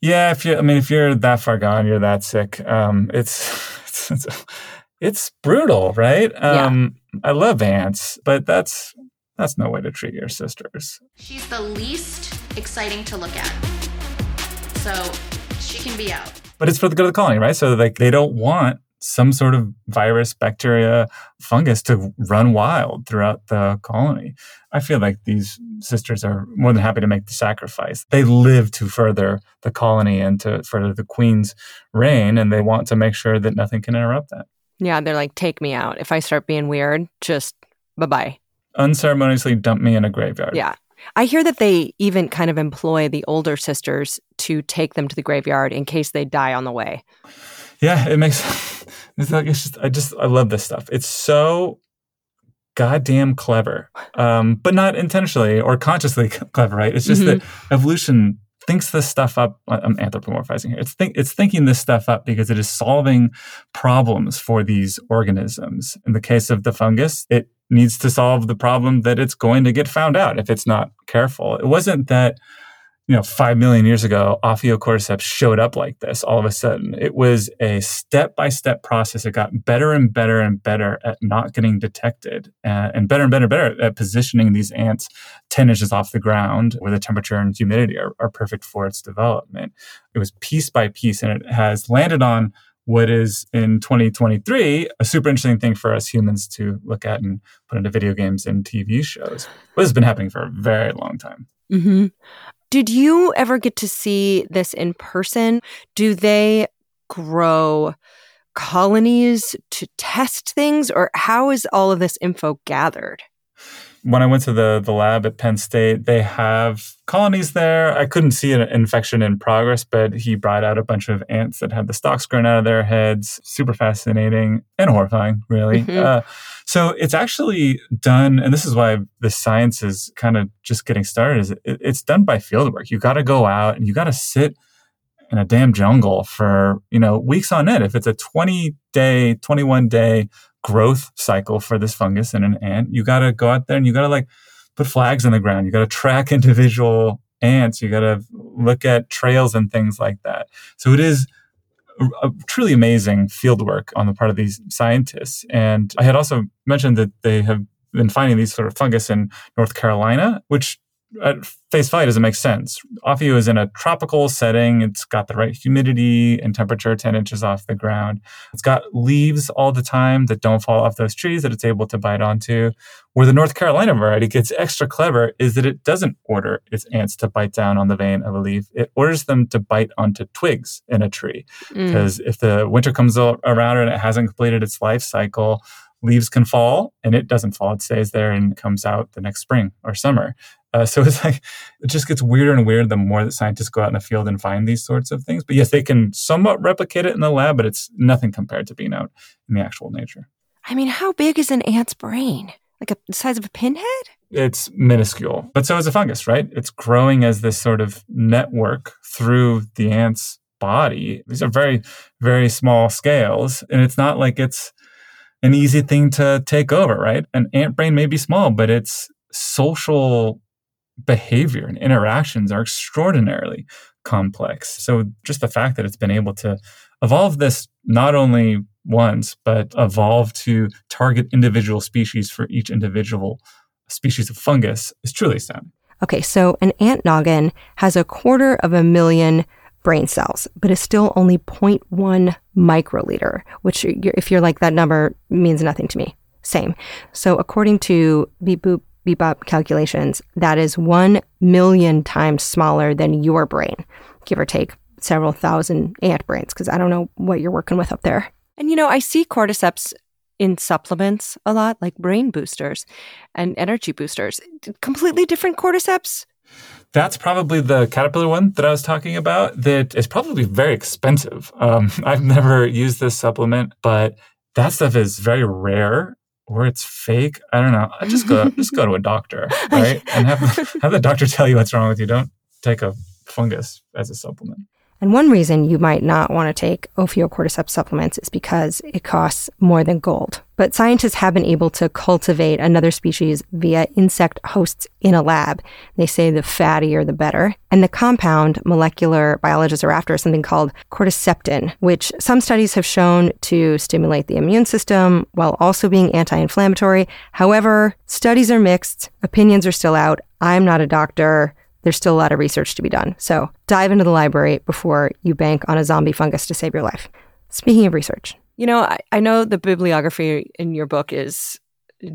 Yeah, if you, I mean, if you're that far gone, you're that sick. Um, it's, it's it's brutal, right? Um, yeah. I love ants, but that's that's no way to treat your sisters. She's the least exciting to look at, so she can be out. But it's for the good of the colony, right? So like they don't want some sort of virus, bacteria, fungus to run wild throughout the colony. I feel like these sisters are more than happy to make the sacrifice. They live to further the colony and to further the queen's reign, and they want to make sure that nothing can interrupt that. Yeah, they're like, take me out. If I start being weird, just bye bye. Unceremoniously dump me in a graveyard. Yeah. I hear that they even kind of employ the older sisters to take them to the graveyard in case they die on the way. Yeah, it makes it's like it's just I just I love this stuff. It's so goddamn clever, um, but not intentionally or consciously clever, right? It's just mm-hmm. that evolution thinks this stuff up. I'm anthropomorphizing here. It's, think, it's thinking this stuff up because it is solving problems for these organisms. In the case of the fungus, it needs to solve the problem that it's going to get found out if it's not careful. It wasn't that you know, five million years ago, Ophiocordyceps showed up like this all of a sudden. It was a step by step process. It got better and better and better at not getting detected uh, and better and better and better at positioning these ants 10 inches off the ground where the temperature and humidity are, are perfect for its development. It was piece by piece and it has landed on what is in 2023 a super interesting thing for us humans to look at and put into video games and TV shows. This has been happening for a very long time. Mm-hmm. Did you ever get to see this in person? Do they grow colonies to test things, or how is all of this info gathered? When I went to the the lab at Penn State, they have colonies there. I couldn't see an infection in progress, but he brought out a bunch of ants that had the stalks growing out of their heads. Super fascinating and horrifying, really. Mm-hmm. Uh, so it's actually done, and this is why the science is kind of just getting started. Is it, it's done by fieldwork. You got to go out and you got to sit in a damn jungle for you know weeks on end. If it's a twenty day, twenty one day growth cycle for this fungus in an ant, you got to go out there and you got to like put flags in the ground. You got to track individual ants. You got to look at trails and things like that. So it is a truly amazing field work on the part of these scientists. And I had also mentioned that they have been finding these sort of fungus in North Carolina, which at face value doesn't make sense. Ophio is in a tropical setting. It's got the right humidity and temperature 10 inches off the ground. It's got leaves all the time that don't fall off those trees that it's able to bite onto. Where the North Carolina variety gets extra clever is that it doesn't order its ants to bite down on the vein of a leaf. It orders them to bite onto twigs in a tree. Because mm. if the winter comes around and it hasn't completed its life cycle, leaves can fall and it doesn't fall. It stays there and comes out the next spring or summer. Uh, so it's like, it just gets weirder and weirder the more that scientists go out in the field and find these sorts of things. But yes, they can somewhat replicate it in the lab, but it's nothing compared to being out in the actual nature. I mean, how big is an ant's brain? Like a, the size of a pinhead? It's minuscule, but so is a fungus, right? It's growing as this sort of network through the ant's body. These are very, very small scales. And it's not like it's, an easy thing to take over, right? An ant brain may be small, but its social behavior and interactions are extraordinarily complex. So just the fact that it's been able to evolve this not only once, but evolve to target individual species for each individual species of fungus is truly astounding. Okay, so an ant noggin has a quarter of a million brain cells, but it's still only 0.1 microliter, which, if you're like, that number means nothing to me. Same. So, according to Beep Boop Bebop calculations, that is 1 million times smaller than your brain, give or take several thousand ant brains, because I don't know what you're working with up there. And you know, I see cordyceps in supplements a lot, like brain boosters and energy boosters. Completely different cordyceps that's probably the caterpillar one that I was talking about. That is probably very expensive. Um, I've never used this supplement, but that stuff is very rare or it's fake. I don't know. I just go just go to a doctor, right? And have have the doctor tell you what's wrong with you. Don't take a fungus as a supplement. And one reason you might not want to take Ophiocordyceps supplements is because it costs more than gold. But scientists have been able to cultivate another species via insect hosts in a lab. They say the fattier the better. And the compound molecular biologists are after is something called cordycepin, which some studies have shown to stimulate the immune system while also being anti-inflammatory. However, studies are mixed, opinions are still out. I'm not a doctor there's still a lot of research to be done. So dive into the library before you bank on a zombie fungus to save your life. Speaking of research, you know, I, I know the bibliography in your book is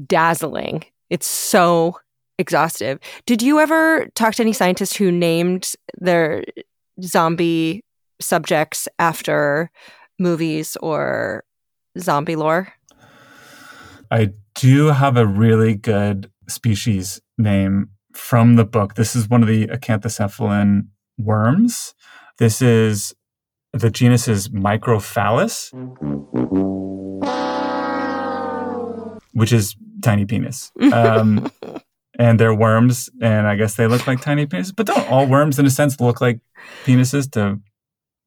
dazzling. It's so exhaustive. Did you ever talk to any scientists who named their zombie subjects after movies or zombie lore? I do have a really good species name from the book. This is one of the acanthocephalan worms. This is the genus is Microphallus, which is tiny penis. Um, and they're worms, and I guess they look like tiny penises. But don't all worms, in a sense, look like penises to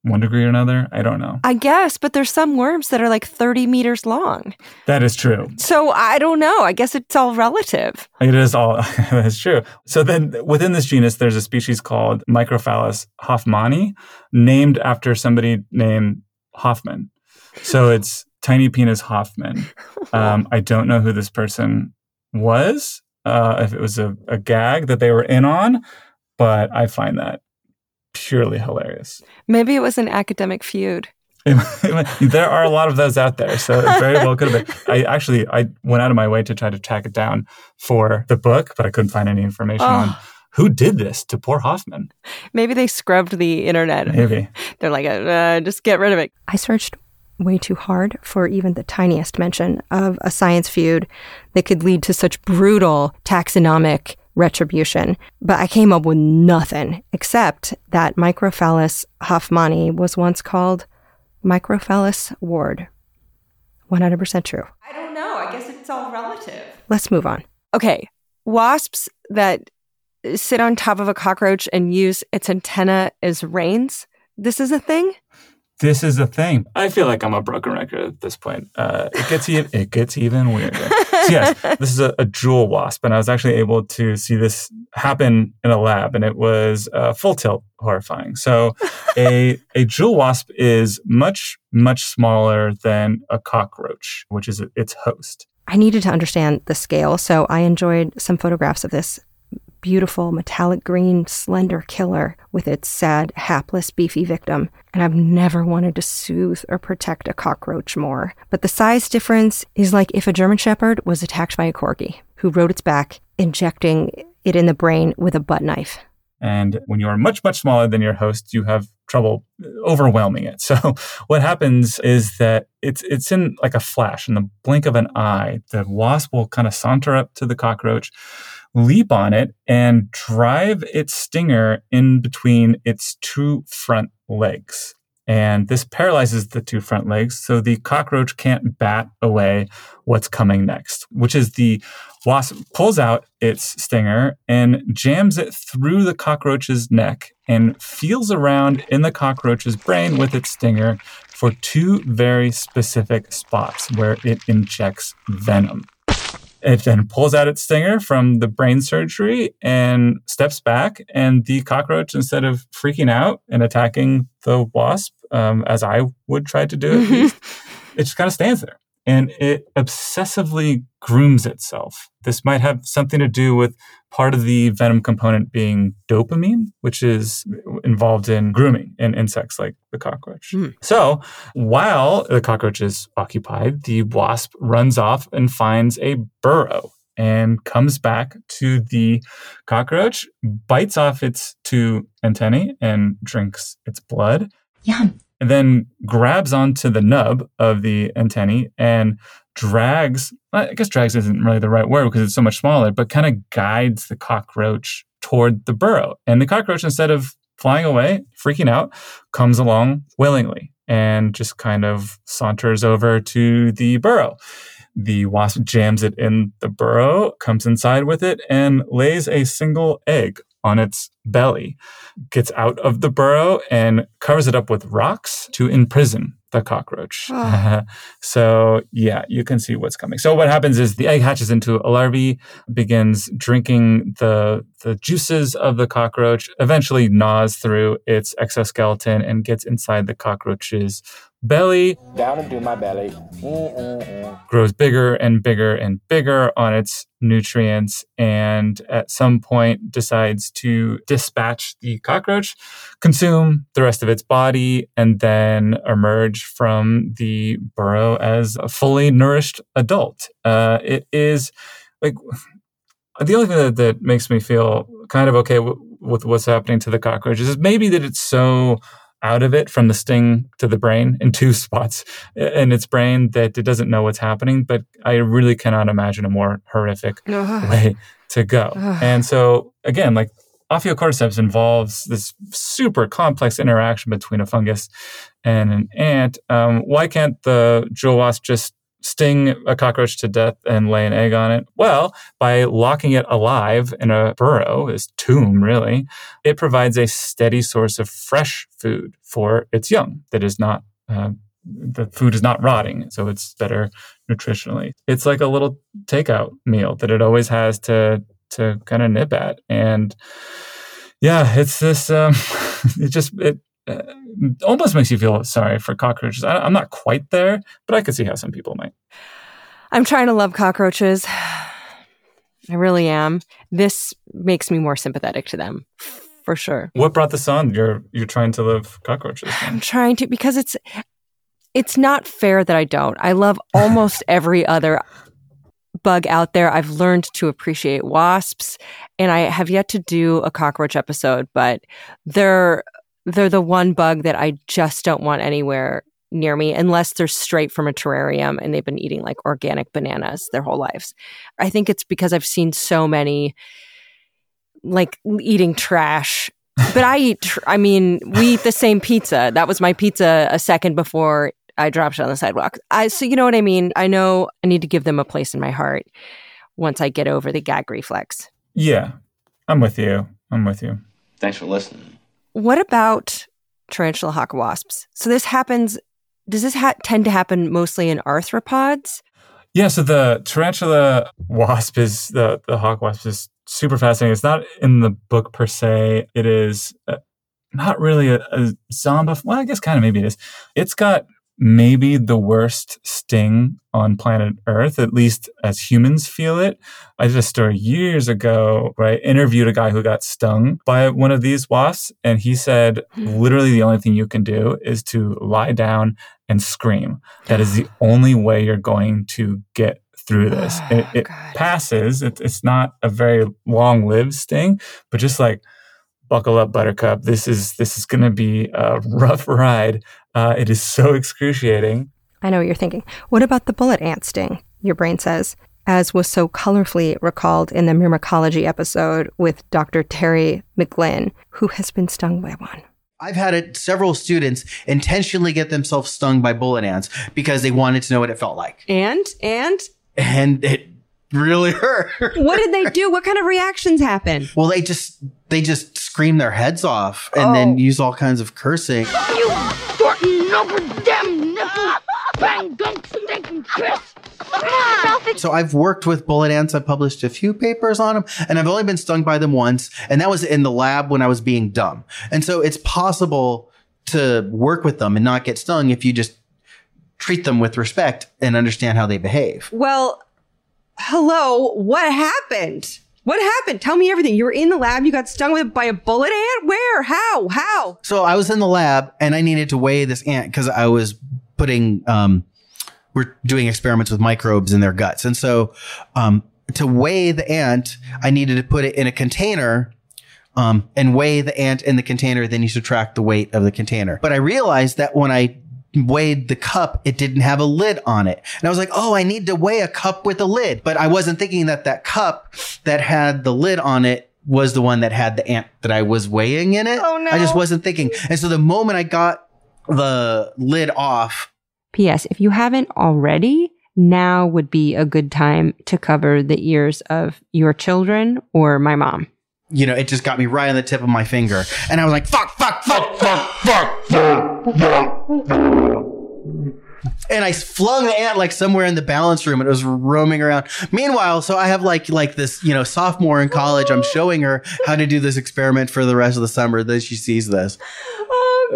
one degree or another. I don't know. I guess, but there's some worms that are like 30 meters long. That is true. So I don't know. I guess it's all relative. It is all, that's true. So then within this genus, there's a species called Microphallus hoffmanni, named after somebody named Hoffman. So it's tiny penis Hoffman. Um, I don't know who this person was, uh, if it was a, a gag that they were in on, but I find that purely hilarious. Maybe it was an academic feud. there are a lot of those out there, so it very well could have been. I actually I went out of my way to try to track it down for the book, but I couldn't find any information oh. on who did this to poor Hoffman. Maybe they scrubbed the internet. Maybe they're like, uh, just get rid of it. I searched way too hard for even the tiniest mention of a science feud that could lead to such brutal taxonomic retribution. But I came up with nothing except that Microphallus hoffmanni was once called Microphallus ward. 100% true. I don't know. I guess it's all relative. Let's move on. Okay. Wasps that sit on top of a cockroach and use its antenna as reins. This is a thing? This is a thing. I feel like I'm a broken record at this point. Uh, it gets even it gets even weirder. So yes, this is a, a, jewel wasp, and I was actually able to see this happen in a lab, and it was uh, full tilt horrifying. So a a jewel wasp is much much smaller than a cockroach, which is its host. I needed to understand the scale, so I enjoyed some photographs of this beautiful metallic green slender killer with its sad, hapless, beefy victim. And I've never wanted to soothe or protect a cockroach more. But the size difference is like if a German Shepherd was attacked by a corgi who rode its back, injecting it in the brain with a butt knife. And when you are much, much smaller than your host, you have trouble overwhelming it. So what happens is that it's it's in like a flash, in the blink of an eye, the wasp will kind of saunter up to the cockroach, leap on it, and drive its stinger in between its two front legs. And this paralyzes the two front legs, so the cockroach can't bat away what's coming next, which is the wasp pulls out its stinger and jams it through the cockroach's neck and feels around in the cockroach's brain with its stinger for two very specific spots where it injects venom. It then pulls out its stinger from the brain surgery and steps back. And the cockroach, instead of freaking out and attacking the wasp, um, as I would try to do it just kind of stands there and it obsessively grooms itself. This might have something to do with part of the venom component being dopamine, which is involved in grooming in insects like the cockroach. Mm. So while the cockroach is occupied, the wasp runs off and finds a burrow and comes back to the cockroach, bites off its two antennae and drinks its blood. Yum and then grabs onto the nub of the antennae and drags, I guess drags isn't really the right word because it's so much smaller, but kind of guides the cockroach toward the burrow. And the cockroach, instead of flying away, freaking out, comes along willingly and just kind of saunters over to the burrow. The wasp jams it in the burrow, comes inside with it, and lays a single egg on its belly, gets out of the burrow and covers it up with rocks to imprison the cockroach. Oh. so, yeah, you can see what's coming. So, what happens is the egg hatches into a larvae, begins drinking the, the juices of the cockroach, eventually gnaws through its exoskeleton and gets inside the cockroach's belly. Down into my belly. Mm-mm-mm. Grows bigger and bigger and bigger on its nutrients, and at some point decides to dispatch the cockroach, consume the rest of its body, and then emerge from the burrow as a fully nourished adult. Uh, it is like the only thing that, that makes me feel kind of okay w- with what's happening to the cockroaches is maybe that it's so out of it from the sting to the brain in two spots in its brain that it doesn't know what's happening. But I really cannot imagine a more horrific way to go. and so, again, like Ophiocordyceps involves this super complex interaction between a fungus and an ant. Um, why can't the jewel wasp just sting a cockroach to death and lay an egg on it? Well, by locking it alive in a burrow, this tomb really, it provides a steady source of fresh food for its young that is not. Uh, the food is not rotting, so it's better nutritionally. It's like a little takeout meal that it always has to to kind of nip at, and yeah, it's this. Um, it just it uh, almost makes you feel sorry for cockroaches. I, am not quite there, but I could see how some people might. I'm trying to love cockroaches. I really am. This makes me more sympathetic to them, for sure. What brought this on? You're you're trying to love cockroaches. I'm trying to because it's it's not fair that I don't. I love almost every other bug out there. I've learned to appreciate wasps, and I have yet to do a cockroach episode, but they're they're the one bug that I just don't want anywhere near me unless they're straight from a terrarium and they've been eating like organic bananas their whole lives. I think it's because I've seen so many like eating trash. But I eat, tr- I mean, we eat the same pizza. That was my pizza a second before I dropped it on the sidewalk. I, so you know what I mean? I know I need to give them a place in my heart once I get over the gag reflex. Yeah, I'm with you. I'm with you. Thanks for listening. What about tarantula hawk wasps? So this happens. Does this ha- tend to happen mostly in arthropods? Yeah. So the tarantula wasp is the the hawk wasp is super fascinating. It's not in the book per se. It is uh, not really a, a zombie. Well, I guess kind of maybe it is. It's got maybe the worst sting on planet Earth, at least as humans feel it. I did a story years ago where I interviewed a guy who got stung by one of these wasps, and he said hmm. literally the only thing you can do is to lie down and scream. That is the only way you're going to get through this. Oh, it it passes. It, it's not a very long lived sting, but just like buckle up, Buttercup. This is this is going to be a rough ride. Uh, it is so excruciating. I know what you're thinking. What about the bullet ant sting? Your brain says, as was so colorfully recalled in the myrmecology episode with Dr. Terry McGlynn, who has been stung by one. I've had it, several students intentionally get themselves stung by bullet ants because they wanted to know what it felt like. And and And it really hurt. what did they do? What kind of reactions happen? Well, they just they just scream their heads off and Oh. then use all kinds of cursing. You Thornton over damn nipple, bang gunk stinking piss. So I've worked with bullet ants. I've published a few papers on them and I've only been stung by them once. And that was in the lab when I was being dumb. And so it's possible to work with them and not get stung if you just treat them with respect and understand how they behave. Well, hello, what happened? What happened? Tell me everything. You were in the lab, you got stung with by a bullet ant? Where? How? How? So I was in the lab and I needed to weigh this ant because I was putting, um, we're doing experiments with microbes in their guts. And so, um, to weigh the ant, I needed to put it in a container, um, and weigh the ant in the container. Then you subtract the weight of the container. But I realized that when I weighed the cup, it didn't have a lid on it. And I was like, oh, I need to weigh a cup with a lid. But I wasn't thinking that that cup that had the lid on it was the one that had the ant that I was weighing in it. Oh, no. I just wasn't thinking. And so the moment I got the lid off, P.S. If you haven't already, now would be a good time to cover the ears of your children or my mom. you know, it just got me right on the tip of my finger. And I was like, fuck, fuck, fuck, fuck, fuck, fuck. fuck. And I flung the ant like somewhere in the balance room and it was roaming around. Meanwhile, so I have like like this, you know, sophomore in college. I'm showing her how to do this experiment for the rest of the summer. Then she sees this.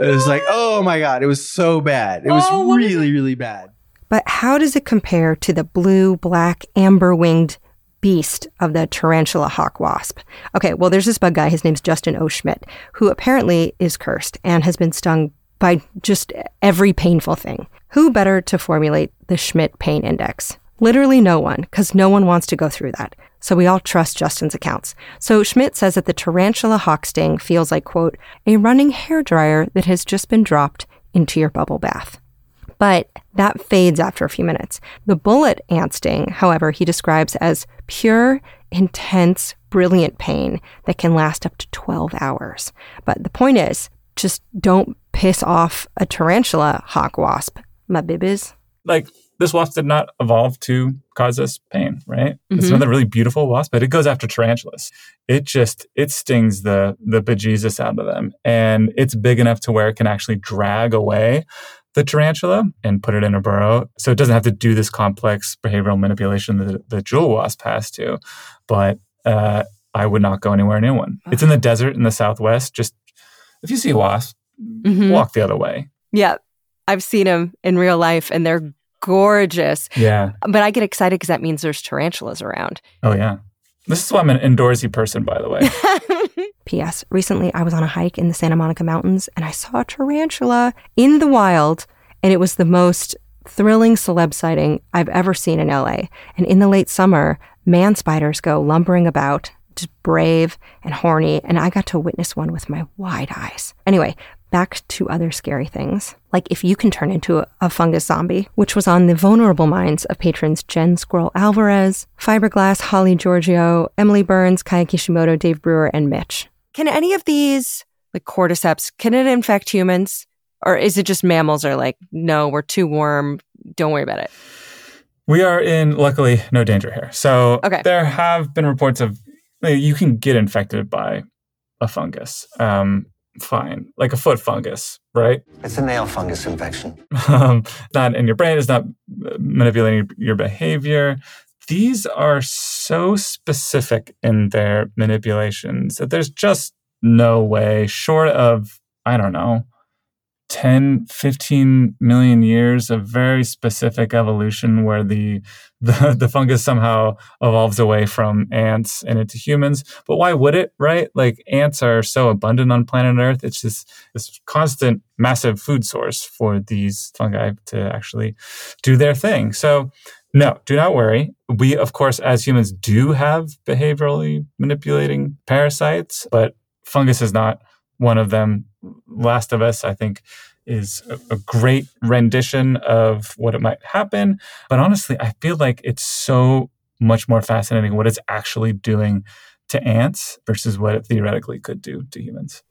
It was like, oh my God, it was so bad. It was Oh, really, really bad. But how does it compare to the blue, black, amber winged beast of the tarantula hawk wasp? Okay, well, there's this bug guy. His name's Justin O. Schmidt, who apparently is cursed and has been stung by just every painful thing. Who better to formulate the Schmidt pain index? Literally no one, because no one wants to go through that. So we all trust Justin's accounts. So Schmidt says that the tarantula hawk sting feels like, quote, a running hairdryer that has just been dropped into your bubble bath but that fades after a few minutes. The bullet ant sting, however, he describes as pure, intense, brilliant pain that can last up to 12 hours. But the point is, just don't piss off a tarantula hawk wasp, my bibbies. Like this wasp did not evolve to cause us pain, right? It's Mhm. another really beautiful wasp, but it goes after tarantulas. It just it stings the the bejesus out of them, and it's big enough to where it can actually drag away the tarantula and put it in a burrow. So it doesn't have to do this complex behavioral manipulation that the jewel wasp has to. But uh, I would not go anywhere near one. It's in the desert in the southwest. Just if you see a wasp, Mhm. walk the other way. Yeah. I've seen them in real life and they're gorgeous. Yeah. But I get excited because that means there's tarantulas around. Oh yeah. This is why I'm an indoorsy person, by the way. P.S. Recently, I was on a hike in the Santa Monica Mountains and I saw a tarantula in the wild, and it was the most thrilling celeb sighting I've ever seen in LA. And in the late summer, man spiders go lumbering about, just brave and horny, and I got to witness one with my wide eyes. Anyway, back to other scary things. Like if you can turn into a, a fungus zombie, which was on the vulnerable minds of patrons Jen Squirrel Alvarez, Fiberglass, Holly Giorgio, Emily Burns, Kaya Kishimoto, Dave Brewer, and Mitch. Can any of these, like cordyceps, can it infect humans? Or is it just mammals are like, no, we're too warm. Don't worry about it. We are in, luckily, no danger here. So Okay. there have been reports of you can get infected by a fungus. Um, fine, like a foot fungus, right? It's a nail fungus infection. um, not in your brain. It's not manipulating your behavior. These are so specific in their manipulations that there's just no way, short of I don't know, 10, 15 million years of very specific evolution where the, the, the fungus somehow evolves away from ants and into humans. But why would it, right? Like ants are so abundant on planet Earth. It's just this constant massive food source for these fungi to actually do their thing. So no, do not worry. We, of course, as humans do have behaviorally manipulating parasites, but fungus is not one of them. Last of Us, I think, is a, a, great rendition of what it might happen. But honestly, I feel like it's so much more fascinating what it's actually doing to ants versus what it theoretically could do to humans.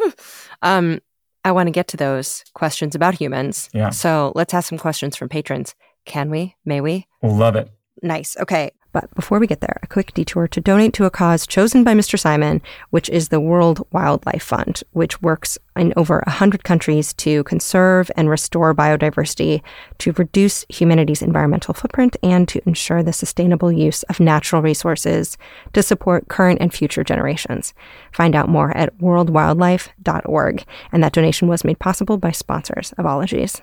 um, I want to get to those questions about humans. Yeah. So let's ask some questions from patrons. Can we? May we? Love it. Nice. Okay. But before we get there, a quick detour to donate to a cause chosen by Mr. Simon, which is the World Wildlife Fund, which works in over 100 countries to conserve and restore biodiversity, to reduce humanity's environmental footprint, and to ensure the sustainable use of natural resources to support current and future generations. Find out more at worldwildlife.org. And that donation was made possible by sponsors of Ologies.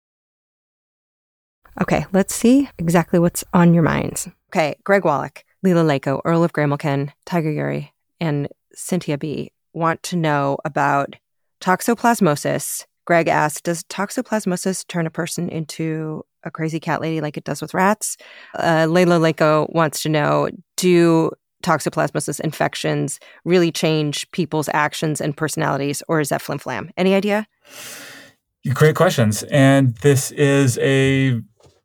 Okay, let's see exactly what's on your minds. Okay, Greg Wallach, Leila Lako, Earl of Gramilcan, Tiger Yuri, and Cynthia B want to know about toxoplasmosis. Greg asked, does toxoplasmosis turn a person into a crazy cat lady like it does with rats? Uh, Leila Lako wants to know, do toxoplasmosis infections really change people's actions and personalities, or is that flim flam? Any idea? Great questions. And this is a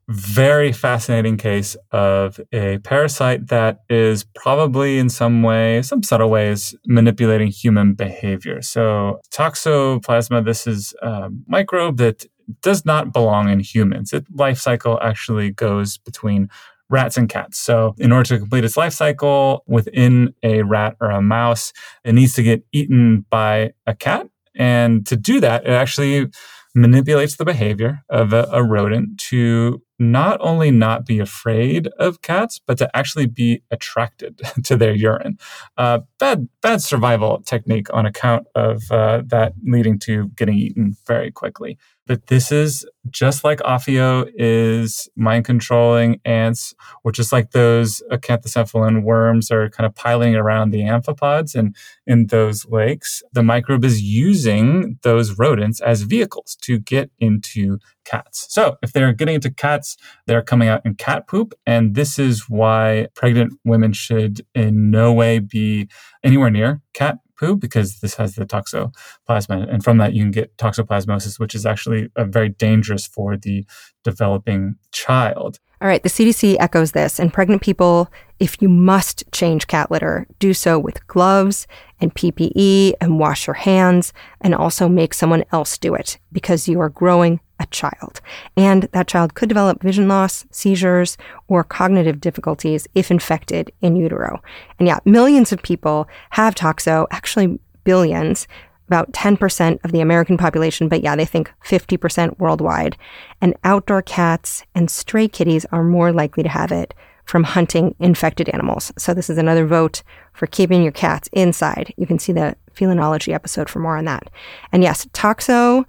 very fascinating case of a parasite that is probably in some way, some subtle ways, manipulating human behavior. So, toxoplasma, this is a microbe that does not belong in humans. Its life cycle actually goes between rats and cats. So, in order to complete its life cycle within a rat or a mouse, it needs to get eaten by a cat. And to do that, it actually manipulates the behavior of a, a, rodent to not only not be afraid of cats, but to actually be attracted to their urine. Uh, bad, bad survival technique on account of uh, that leading to getting eaten very quickly. But this is just like Ophio is mind controlling ants, or just like those acanthocephalan worms are kind of piling around the amphipods and in those lakes. The microbe is using those rodents as vehicles to get into cats. So if they're getting into cats, they're coming out in cat poop. And this is why pregnant women should in no way be anywhere near cat poo because this has the toxoplasma. And from that, you can get toxoplasmosis, which is actually very dangerous for the developing child. All right, the CDC echoes this. And pregnant people, if you must change cat litter, do so with gloves and PPE and wash your hands and also make someone else do it because you are growing a child. And that child could develop vision loss, seizures, or cognitive difficulties if infected in utero. And yeah, millions of people have toxo, actually billions, about 10% of the American population, but yeah, they think 50% worldwide. And outdoor cats and stray kitties are more likely to have it from hunting infected animals. So this is another vote for keeping your cats inside. You can see the felinology episode for more on that. And yes, toxo,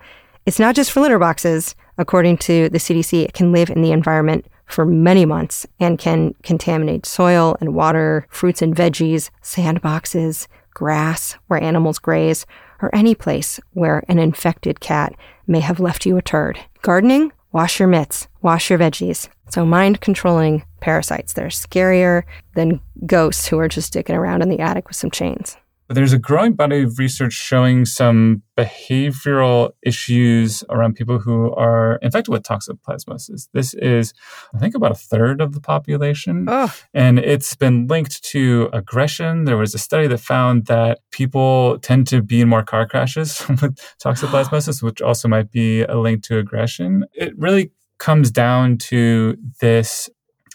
it's not just for litter boxes. According to the CDC, it can live in the environment for many months and can contaminate soil and water, fruits and veggies, sandboxes, grass where animals graze, or any place where an infected cat may have left you a turd. Gardening, wash your mitts, wash your veggies. So, mind controlling parasites, they're scarier than ghosts who are just sticking around in the attic with some chains. But there's a growing body of research showing some behavioral issues around people who are infected with toxoplasmosis. This is, I think, about a third of the population. Ugh. And it's been linked to aggression. There was a study that found that people tend to be in more car crashes with toxoplasmosis, which also might be a link to aggression. It really comes down to this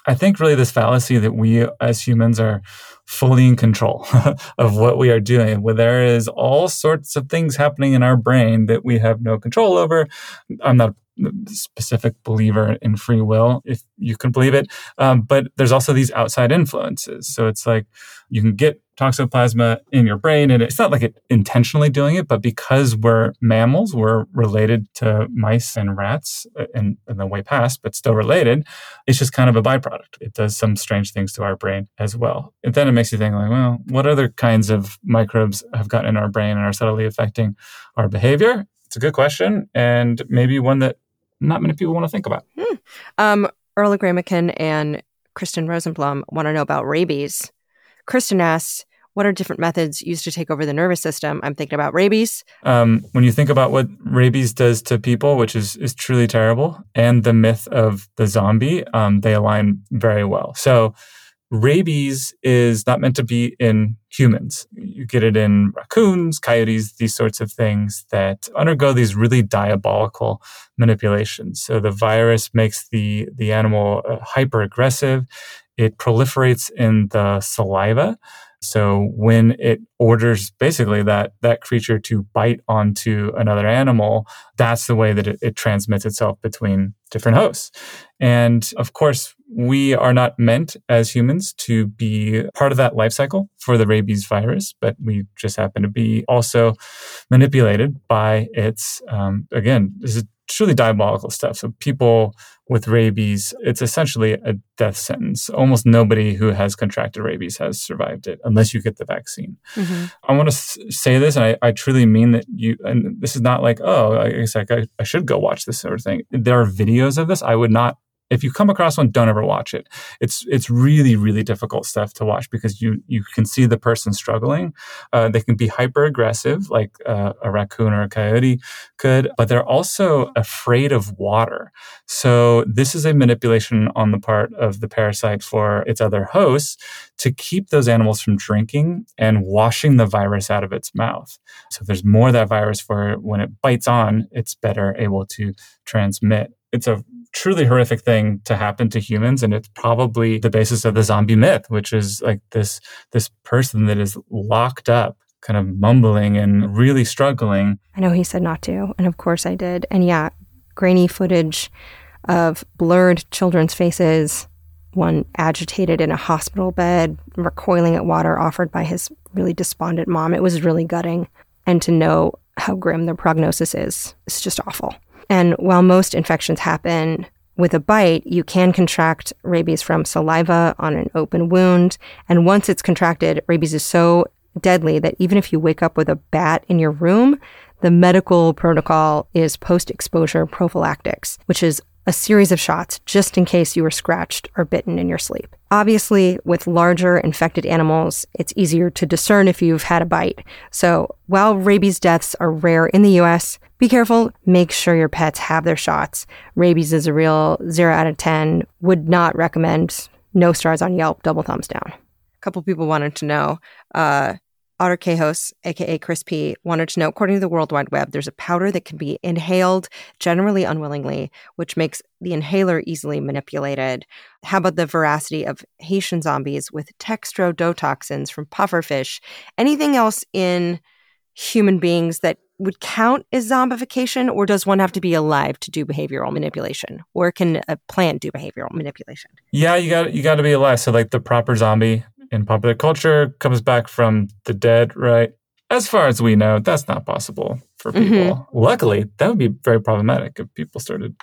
I think really this fallacy that we as humans are fully in control of what we are doing, where there is all sorts of things happening in our brain that we have no control over. I'm not specific believer in free will, if you can believe it. Um, but there's also these outside influences. So it's like you can get toxoplasma in your brain. And it's not like it intentionally doing it, but because we're mammals, we're related to mice and rats in, in the way past, but still related. It's just kind of a byproduct. It does some strange things to our brain as well. And then it makes you think like, well, what other kinds of microbes have gotten in our brain and are subtly affecting our behavior? It's a good question and maybe one that not many people want to think about. Hmm. Um, Erla Gramican and Kristen Rosenblum want to know about rabies. Kristen asks, what are different methods used to take over the nervous system? I'm thinking about rabies. Um, when you think about what rabies does to people, which is, is truly terrible, and the myth of the zombie, um, they align very well. So, rabies is not meant to be in humans. You get it in raccoons, coyotes, these sorts of things that undergo these really diabolical manipulations. So the virus makes the the animal uh, hyper aggressive. It proliferates in the saliva. So when it orders basically that that creature to bite onto another animal, that's the way that it, it, transmits itself between different hosts. And of course, we are not meant as humans to be part of that life cycle for the rabies virus, but we just happen to be also manipulated by its. Um, again, this is truly diabolical stuff. So people with rabies, it's essentially a death sentence. Almost nobody who has contracted rabies has survived it unless you get the vaccine. Mm-hmm. I want to s- say this, and I, I, truly mean that you, and this is not like, oh, I, guess I, I should go watch this sort of thing. There are videos of this. I would not if you come across one, don't ever watch it. It's it's really really difficult stuff to watch because you you can see the person struggling. Uh, they can be hyper aggressive, like uh, a raccoon or a coyote could, but they're also afraid of water. So this is a manipulation on the part of the parasite for its other hosts to keep those animals from drinking and washing the virus out of its mouth. So there's more of that virus for when it bites on, it's better able to transmit. It's a truly horrific thing to happen to humans and it's probably the basis of the zombie myth which is like this this person that is locked up kind of mumbling and really struggling. I know he said not to and of course i did. And yeah grainy footage of blurred children's faces one agitated in a hospital bed recoiling at water offered by his really despondent mom. It was really gutting. And to know how grim their prognosis is it's just awful and while most infections happen with a bite, you can contract rabies from saliva on an open wound. And once it's contracted, rabies is so deadly that even if you wake up with a bat in your room, the medical protocol is post exposure prophylactics, which is a series of shots just in case you were scratched or bitten in your sleep. Obviously, with larger infected animals, it's easier to discern if you've had a bite. So, while rabies deaths are rare in the US, be careful. Make sure your pets have their shots. Rabies is a real 0 out of 10. Would not recommend. No stars on Yelp. Double thumbs down. A couple people wanted to know uh, Otter Kehos, aka Chris P, wanted to know according to the World Wide Web, there's a powder that can be inhaled, generally unwillingly, which makes the inhaler easily manipulated. How about the veracity of Haitian zombies with tetrodotoxins from pufferfish? Anything else in human beings that would count as zombification, or does one have to be alive to do behavioral manipulation? Or can a plant do behavioral manipulation? Yeah, you got you got to be alive. So like the proper zombie in popular culture comes back from the dead, right? As far as we know, that's not possible for mm-hmm. people. Mm-hmm. Luckily, that would be very problematic if people started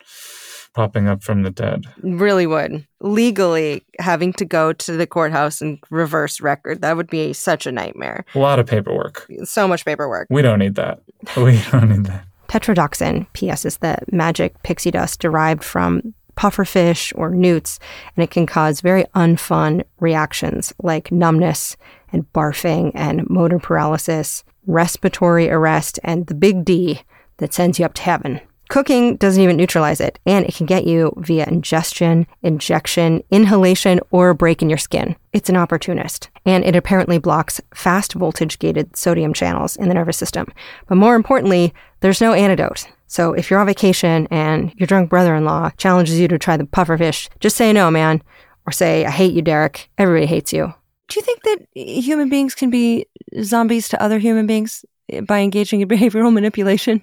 popping up from the dead. Really would. Legally, having to go to the courthouse and reverse record, that would be such a nightmare. A lot of paperwork. So much paperwork. We don't need that. We don't need that. Tetrodotoxin, P.S., is the magic pixie dust derived from pufferfish or newts, and it can cause very unfun reactions like numbness and barfing and motor paralysis, respiratory arrest, and the big D that sends you up to heaven. Cooking doesn't even neutralize it, and it can get you via ingestion, injection, inhalation, or a break in your skin. It's an opportunist, and it apparently blocks fast voltage gated sodium channels in the nervous system. But more importantly, there's no antidote. So if you're on vacation and your drunk brother in law challenges you to try the pufferfish, just say no, man, or say, I hate you, Derek. Everybody hates you. Do you think that human beings can be zombies to other human beings by engaging in behavioral manipulation?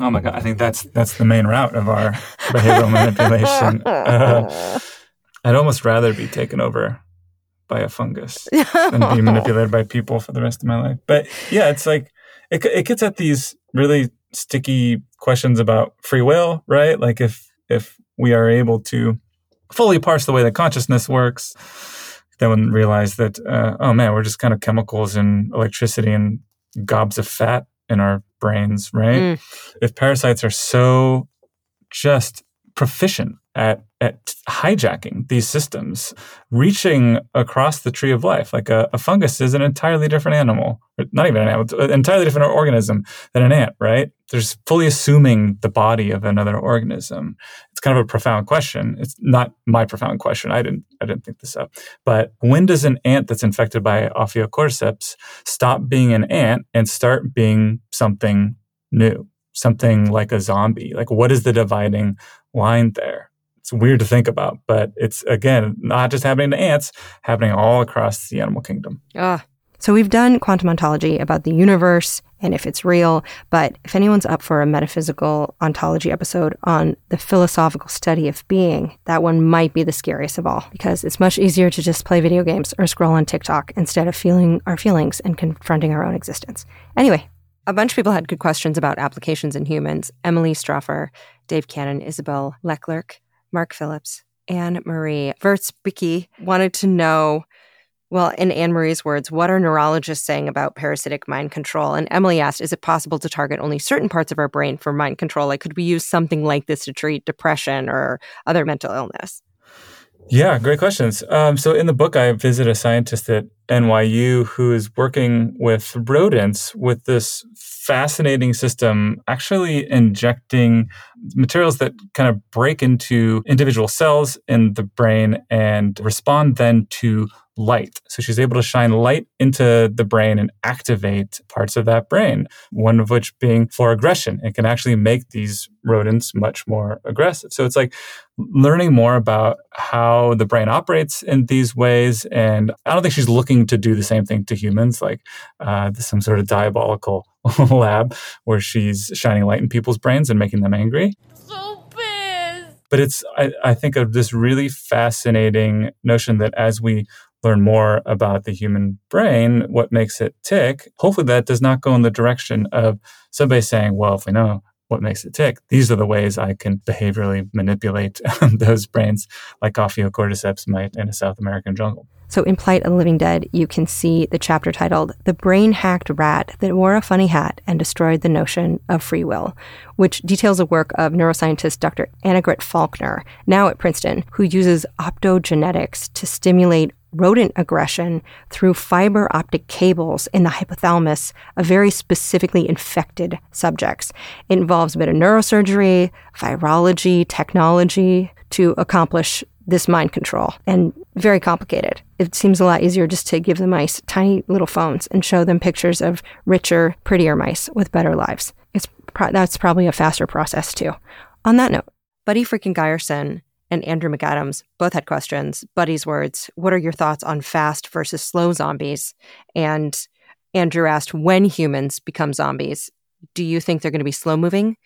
Oh my god, I think that's that's the main route of our behavioral manipulation. Uh, I'd almost rather be taken over by a fungus than be manipulated by people for the rest of my life. But yeah, it's like it it gets at these really sticky questions about free will, right? Like if if we are able to fully parse the way that consciousness works, then we realize that uh, oh man, we're just kind of chemicals and electricity and gobs of fat in our brains, right? Mm. If parasites are so just proficient at at hijacking these systems, reaching across the tree of life. Like a, a, fungus is an entirely different animal, not even an animal, an entirely different organism than an ant, right? There's fully assuming the body of another organism. It's kind of a profound question. It's not my profound question. I didn't, I didn't think this up. But when does an ant that's infected by Ophiocordyceps stop being an ant and start being something new? Something like a zombie? Like, what is the dividing line there? It's weird to think about, but it's again not just happening to ants, happening all across the animal kingdom. Ah. So we've done quantum ontology about the universe and if it's real, but if anyone's up for a metaphysical ontology episode on the philosophical study of being, that one might be the scariest of all because it's much easier to just play video games or scroll on TikTok instead of feeling our feelings and confronting our own existence. Anyway, a bunch of people had good questions about applications in humans. Emily Stroffer, Dave Cannon, Isabel Leclerc, Mark Phillips, Anne Marie Vertsbricky wanted to know, well, in Anne Marie's words, what are neurologists saying about parasitic mind control? And Emily asked, is it possible to target only certain parts of our brain for mind control? Like, could we use something like this to treat depression or other mental illness? Yeah, great questions. Um, so in the book, I visit a scientist at NYU who is working with rodents with this fascinating system, actually injecting materials that kind of break into individual cells in the brain and respond then to light. So she's able to shine light into the brain and activate parts of that brain, one of which being for aggression. It can actually make these rodents much more aggressive. So it's like learning more about how the brain operates in these ways. And I don't think she's looking to do the same thing to humans, like uh, some sort of diabolical lab where she's shining light in people's brains and making them angry. So. But it's, I, I think, of this really fascinating notion that as we learn more about the human brain, what makes it tick, hopefully that does not go in the direction of somebody saying, well, if we know what makes it tick, these are the ways I can behaviorally manipulate those brains like Ophiocordyceps might in a South American jungle. So in Plight of the Living Dead, you can see the chapter titled The Brain Hacked Rat That Wore a Funny Hat and Destroyed the Notion of Free Will, which details the work of neuroscientist Dr. Annegret Falkner, now at Princeton, who uses optogenetics to stimulate rodent aggression through fiber optic cables in the hypothalamus of very specifically infected subjects. It involves a bit of neurosurgery, virology, technology to accomplish this mind control and very complicated. It seems a lot easier just to give the mice tiny little phones and show them pictures of richer, prettier mice with better lives. It's pro- that's probably a faster process too. On that note, Buddy freaking Geyerson and Andrew McAdams both had questions. Buddy's words, what are your thoughts on fast versus slow zombies? And Andrew asked, when humans become zombies, do you think they're going to be slow moving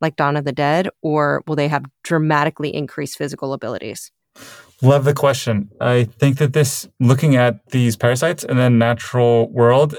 like Dawn of the Dead, or will they have dramatically increased physical abilities? Love the question. I think that this, looking at these parasites in the natural world,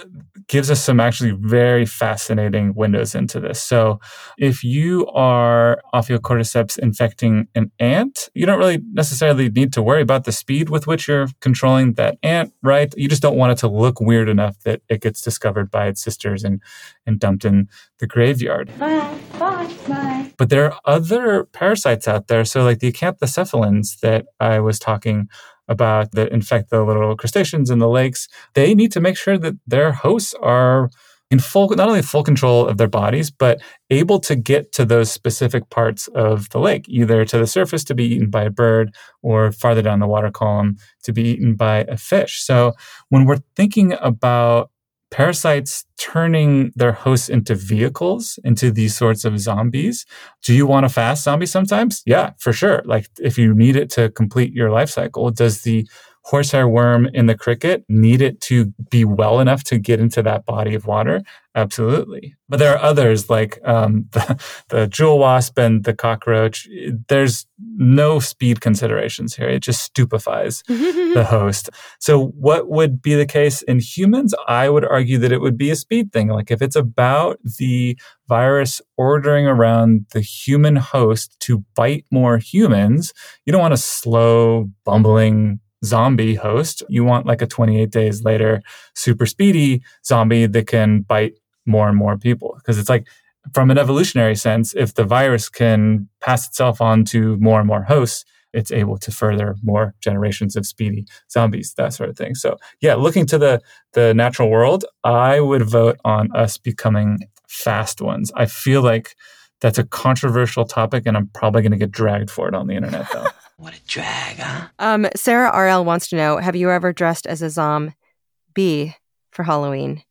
gives us some actually very fascinating windows into this. So, if you are Ophiocordyceps infecting an ant, you don't really necessarily need to worry about the speed with which you're controlling that ant, right? You just don't want it to look weird enough that it gets discovered by its sisters and, and dumped in the graveyard. Bye, bye, bye. But there are other parasites out there. So, like the acanthocephalans that I was talking about that infect the little crustaceans in the lakes, they need to make sure that their hosts are in full, not only full control of their bodies, but able to get to those specific parts of the lake, either to the surface to be eaten by a bird or farther down the water column to be eaten by a fish. So when we're thinking about parasites turning their hosts into vehicles, into these sorts of zombies. Do you want a fast zombie sometimes? Yeah, for sure. Like if you need it to complete your life cycle, does the horsehair worm in the cricket need it to be well enough to get into that body of water? Absolutely. But there are others like um, the, the jewel wasp and the cockroach. There's no speed considerations here. It just stupefies the host. So, what would be the case in humans? I would argue that it would be a speed thing. Like if it's about the virus ordering around the human host to bite more humans, you don't want a slow, bumbling zombie host. You want like a 28 days later super speedy zombie that can bite more and more people. Because it's like, from an evolutionary sense, if the virus can pass itself on to more and more hosts, it's able to further more generations of speedy zombies, that sort of thing. So, yeah, looking to the the natural world, I would vote on us becoming fast ones. I feel like that's a controversial topic, and I'm probably going to get dragged for it on the internet, though. what a drag, huh? Um, Sarah RL wants to know: Have you ever dressed as a zombie for Halloween?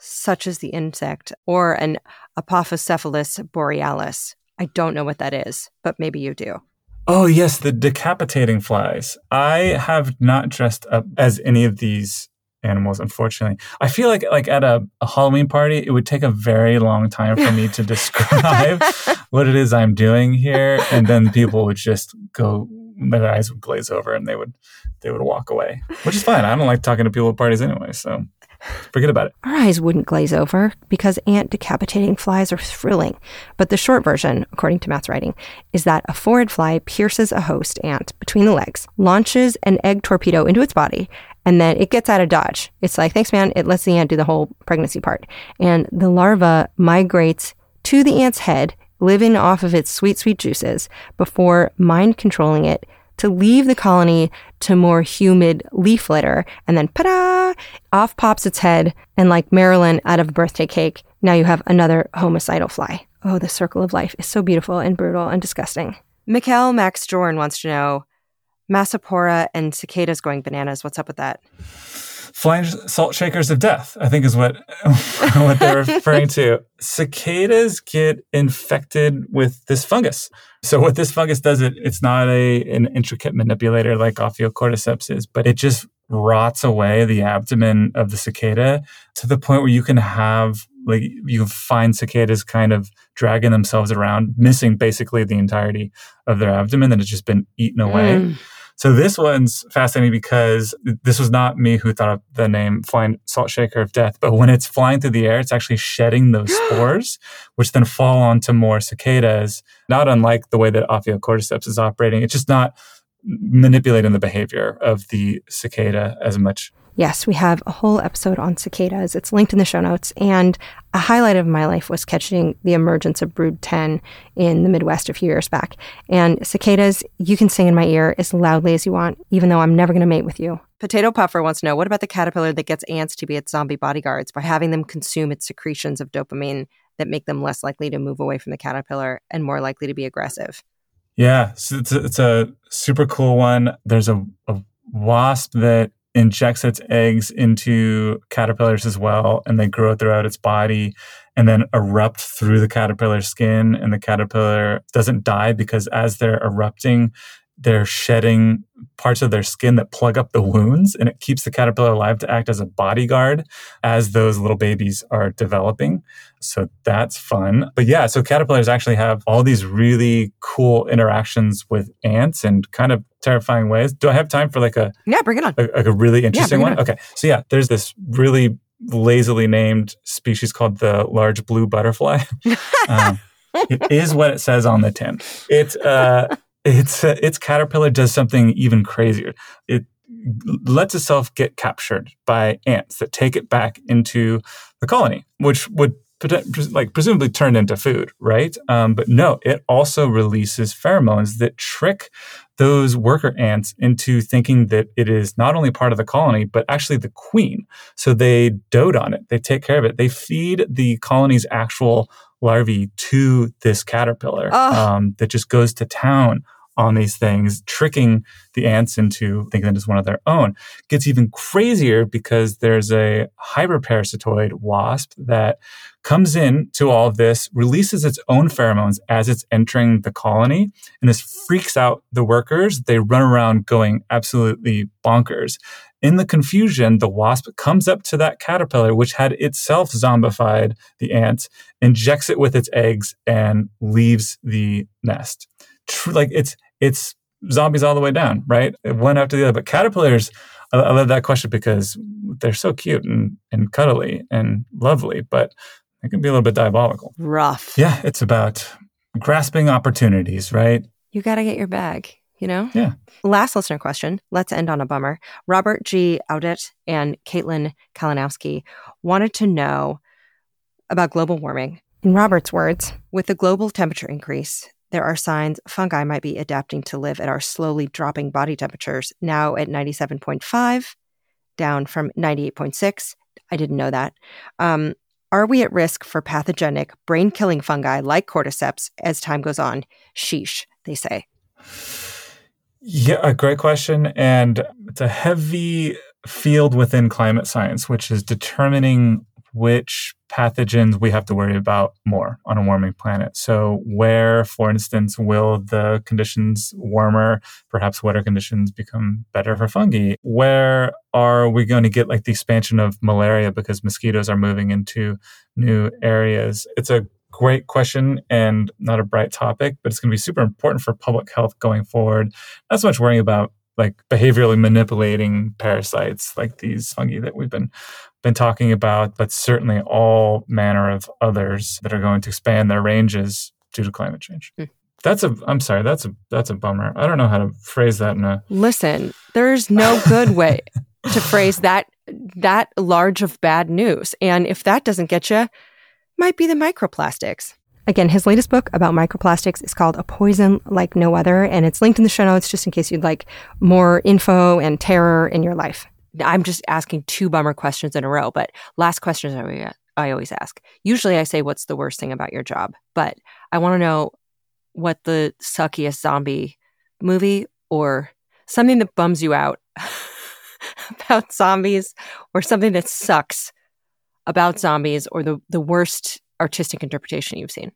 such as the insect, or an Apocephalus borealis. I don't know what that is, but maybe you do. Oh, yes, the decapitating flies. I have not dressed up as any of these animals, unfortunately. I feel like like at a, a Halloween party, it would take a very long time for me to describe what it is I'm doing here. And then people would just go their eyes would glaze over and they would they would walk away. Which is fine. I don't like talking to people at parties anyway, so Forget about it. Our eyes wouldn't glaze over because ant decapitating flies are thrilling. But the short version, according to Matt's writing, is that a phorid fly pierces a host ant between the legs, launches an egg torpedo into its body, and then it gets out of dodge. It's like, thanks, man. It lets the ant do the whole pregnancy part. And the larva migrates to the ant's head, living off of its sweet, sweet juices before mind controlling it to leave the colony to more humid leaf litter. And then, pa off pops its head. And like Marilyn out of a birthday cake, now you have another homicidal fly. Oh, the circle of life is so beautiful and brutal and disgusting. Mikkel Max Jorn wants to know Massospora and cicadas going bananas. What's up with that? Flying salt shakers of death, I think is what what they're referring to. Cicadas get infected with this fungus. So what this fungus does, it it's not a an intricate manipulator like Ophiocordyceps is, but it just rots away the abdomen of the cicada to the point where you can have like you find cicadas kind of dragging themselves around, missing basically the entirety of their abdomen that has just been eaten away. Mm. So this one's fascinating because this was not me who thought of the name flying salt shaker of death, but when it's flying through the air, it's actually shedding those spores, which then fall onto more cicadas, not unlike the way that Ophiocordyceps is operating. It's just not manipulating the behavior of the cicada as much Yes, we have a whole episode on cicadas. It's linked in the show notes. And a highlight of my life was catching the emergence of Brood 10 in the Midwest a few years back. And cicadas, you can sing in my ear as loudly as you want, even though I'm never going to mate with you. Potato Puffer wants to know what about the caterpillar that gets ants to be its zombie bodyguards by having them consume its secretions of dopamine that make them less likely to move away from the caterpillar and more likely to be aggressive? Yeah, so it's a, it's a super cool one. There's a, a wasp that injects its eggs into caterpillars as well, and they grow throughout its body and then erupt through the caterpillar skin. And the caterpillar doesn't die because as they're erupting, they're shedding parts of their skin that plug up the wounds and it keeps the caterpillar alive to act as a bodyguard as those little babies are developing. So that's fun. But yeah, so caterpillars actually have all these really cool interactions with ants and kind of terrifying ways. Do I have time for like a Yeah, bring it on. A, like a really interesting yeah, one? On. Okay. So yeah, there's this really lazily named species called the large blue butterfly. um, it is what it says on the tin. It's uh its uh, its caterpillar does something even crazier. It lets itself get captured by ants that take it back into the colony, which would like presumably turned into food, right? Um, but no, it also releases pheromones that trick those worker ants into thinking that it is not only part of the colony, but actually the queen. So they dote on it. They take care of it. They feed the colony's actual larvae to this caterpillar um, that just goes to town on these things, tricking the ants into thinking that it's one of their own. Gets even crazier because there's a hyperparasitoid wasp that comes in to all of this, releases its own pheromones as it's entering the colony, and this freaks out the workers. They run around going absolutely bonkers. In the confusion, the wasp comes up to that caterpillar, which had itself zombified the ant, injects it with its eggs, and leaves the nest. Like it's it's zombies all the way down, right? One after the other. But caterpillars, I, I love that question because they're so cute and, and cuddly and lovely, but they can be a little bit diabolical. Rough. Yeah, it's about grasping opportunities, right? You got to get your bag, you know? Yeah. Last listener question. Let's end on a bummer. Robert G. Audit and Caitlin Kalinowski wanted to know about global warming. In Robert's words, with the global temperature increase, there are signs fungi might be adapting to live at our slowly dropping body temperatures, now at 97.5, down from 98.6. I didn't know that. Um, are we at risk for pathogenic brain killing fungi like cordyceps as time goes on? Sheesh, they say. Yeah, a great question. And it's a heavy field within climate science, which is determining which pathogens we have to worry about more on a warming planet. So, where, for instance, will the conditions warmer, perhaps wetter conditions become better for fungi? Where are we going to get like the expansion of malaria because mosquitoes are moving into new areas? It's a great question and not a bright topic, but it's going to be super important for public health going forward. Not so much worrying about like behaviorally manipulating parasites like these fungi that we've been been talking about, but certainly all manner of others that are going to expand their ranges due to climate change. Mm. That's a I'm sorry, that's a that's a bummer. I don't know how to phrase that in a Listen, there's no good way to phrase that that large of bad news. And if that doesn't get you, might be the microplastics. Again, his latest book about microplastics is called A Poison Like No Other, and it's linked in the show notes just in case you'd like more info and terror in your life. I'm just asking two bummer questions in a row, but last questions I, I always ask. Usually I say, What's the worst thing about your job? But I want to know what the suckiest zombie movie or something that bums you out about zombies or something that sucks about zombies or the, the worst artistic interpretation you've seen?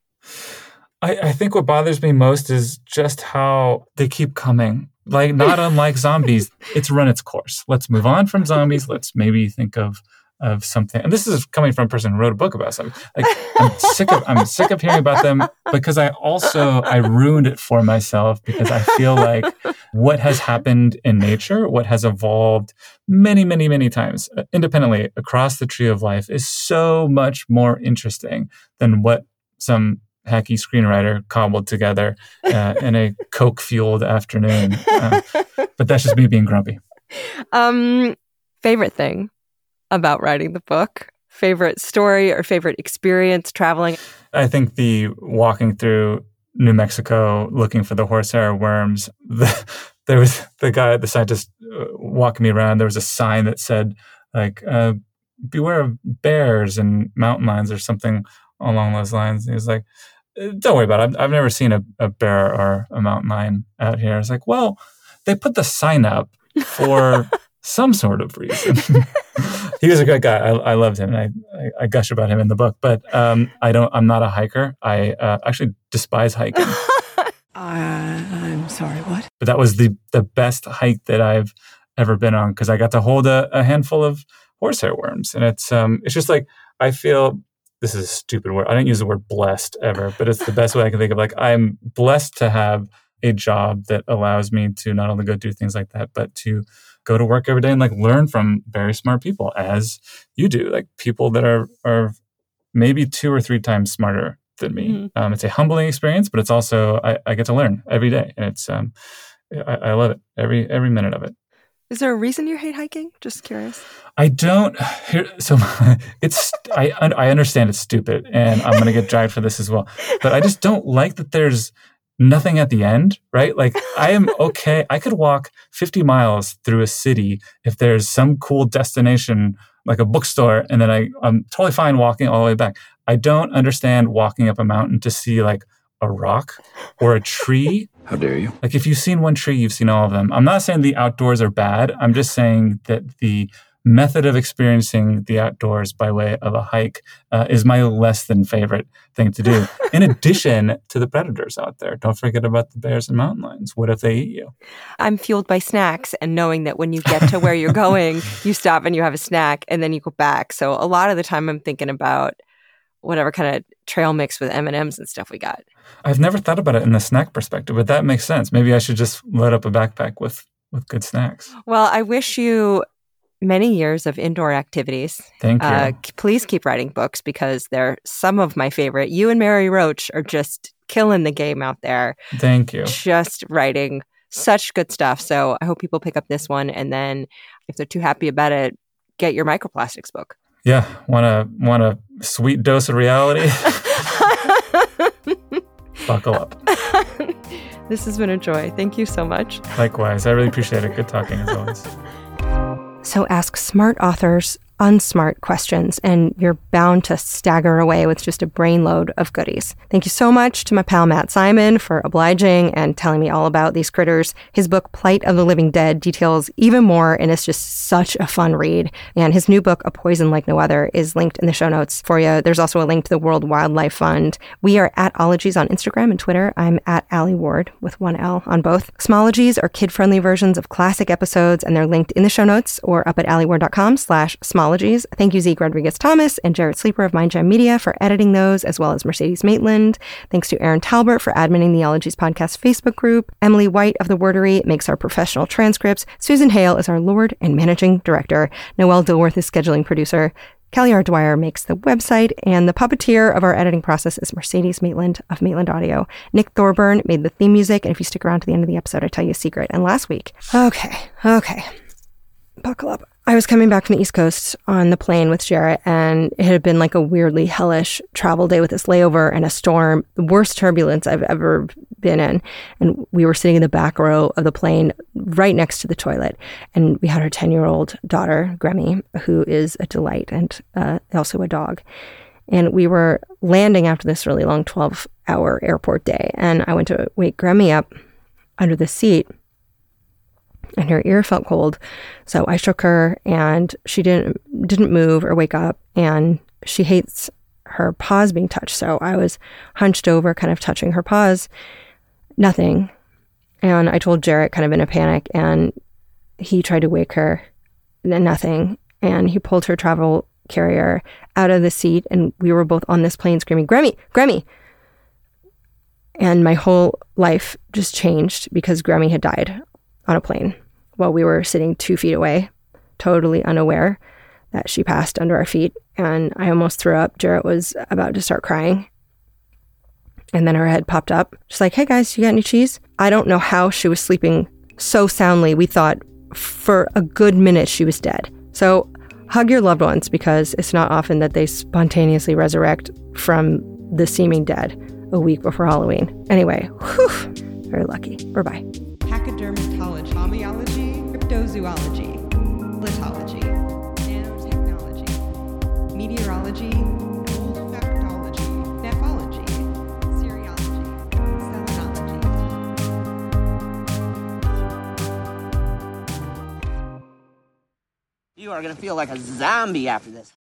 I, I think what bothers me most is just how they keep coming like not unlike zombies, it's run its course. Let's move on from zombies. Let's maybe think of of something. And this is coming from a person who wrote a book about something. Like I'm sick of I'm sick of hearing about them because I also I ruined it for myself because I feel like what has happened in nature, what has evolved many, many, many times uh, independently across the tree of life is so much more interesting than what some hacky screenwriter cobbled together uh, in a coke fueled afternoon. Uh, but that's just me being grumpy. Um, favorite thing about writing the book? Favorite story or favorite experience traveling? I think the walking through New Mexico looking for the horsehair worms. The, there was the guy, the scientist, uh, walking me around. There was a sign that said, like, uh, beware of bears and mountain lions or something along those lines. And he was like, don't worry about it. I've, I've never seen a, a, bear or a mountain lion out here. It's like, well, they put the sign up for some sort of reason. he was a great guy. I, I loved him, and I, I, I, gush about him in the book. But um, I don't. I'm not a hiker. I uh, actually despise hiking. uh, I'm sorry. What? But that was the the best hike that I've ever been on because I got to hold a, a handful of horsehair worms, and it's um, it's just like I feel this is a stupid word. I don't use the word blessed ever, but it's the best way I can think of. Like, I'm blessed to have a job that allows me to not only go do things like that, but to go to work every day and like learn from very smart people as you do, like people that are, are maybe two or three times smarter than me. Mm-hmm. Um, it's a humbling experience, but it's also, I, I, get to learn every day. And it's, um, I, I love it every, every minute of it. Is there a reason you hate hiking? Just curious. I don't. Here, so it's. I I understand it's stupid, and I'm going to get dragged for this as well. But I just don't like that. There's nothing at the end, right? Like I am okay. I could walk 50 miles through a city if there's some cool destination like a bookstore, and then I I'm totally fine walking all the way back. I don't understand walking up a mountain to see like a rock or a tree. How dare you? Like if you've seen one tree, you've seen all of them. I'm not saying the outdoors are bad. I'm just saying that the method of experiencing the outdoors by way of a hike uh, is my less than favorite thing to do. In addition to the predators out there, don't forget about the bears and mountain lions. What if they eat you? I'm fueled by snacks and knowing that when you get to where you're going, you stop and you have a snack and then you go back. So a lot of the time I'm thinking about whatever kind of trail mix with M&Ms and stuff we got. I've never thought about it in the snack perspective, but that makes sense. Maybe I should just load up a backpack with with good snacks. Well, I wish you many years of indoor activities. Thank you. Uh, please keep writing books because they're some of my favorite. You and Mary Roach are just killing the game out there. Thank you. Just writing such good stuff. So I hope people pick up this one and then if they're too happy about it, get your microplastics book. Yeah, want a want a sweet dose of reality? Buckle up. this has been a joy. Thank you so much. Likewise. I really appreciate it. Good talking as always. So ask smart authors unsmart questions, and you're bound to stagger away with just a brainload of goodies. Thank you so much to my pal Matt Simon for obliging and telling me all about these critters. His book, Plight of the Living Dead, details even more, and it's just such a fun read. And his new book, A Poison Like No Other, is linked in the show notes for you. There's also a link to the World Wildlife Fund. We are at Ologies on Instagram and Twitter. I'm at Alie Ward with one L on both. Smologies are kid-friendly versions of classic episodes, and they're linked in the show notes or up at alieward.com slash smologies apologies. Thank you, Zeke Rodriguez Thomas and Jarrett Sleeper of Mindjam Media for editing those, as well as Mercedes Maitland. Thanks to Aaron Talbert for adminning the Ologies Podcast Facebook group. Emily White of The Wordary makes our professional transcripts. Susan Hale is our Lord and Managing Director. Noelle Dilworth is scheduling producer. Kelly. Dwyer makes the website, and the puppeteer of our editing process is Mercedes Maitland of Maitland Audio. Nick Thorburn made the theme music, and if you stick around to the end of the episode, I tell you a secret. And last week, okay, okay, buckle up. I was coming back from the East Coast on the plane with Jarrett, and it had been like a weirdly hellish travel day with this layover and a storm, the worst turbulence I've ever been in. And we were sitting in the back row of the plane right next to the toilet. And we had our 10 year old daughter, Gremy, who is a delight and uh, also a dog. And we were landing after this really long 12 hour airport day. And I went to wake Gremy up under the seat and her ear felt cold. So I shook her and she didn't didn't move or wake up and she hates her paws being touched. So I was hunched over kind of touching her paws. Nothing. And I told Jarrett kind of in a panic and he tried to wake her. And nothing. And he pulled her travel carrier out of the seat and we were both on this plane screaming, Grammy, Grammy. And my whole life just changed because Grammy had died on a plane while we were sitting two feet away, totally unaware that she passed under our feet. And I almost threw up. Jarrett was about to start crying. And then her head popped up. She's like, hey guys, you got any cheese? I don't know how she was sleeping so soundly. We thought for a good minute she was dead. So hug your loved ones because it's not often that they spontaneously resurrect from the seeming dead a week before Halloween. Anyway, whew, very lucky. Bye bye. Pachydermatology, lithology, nanotechnology, meteorology, olfactology, nephology, serology, selenology. You are going to feel like a zombie after this.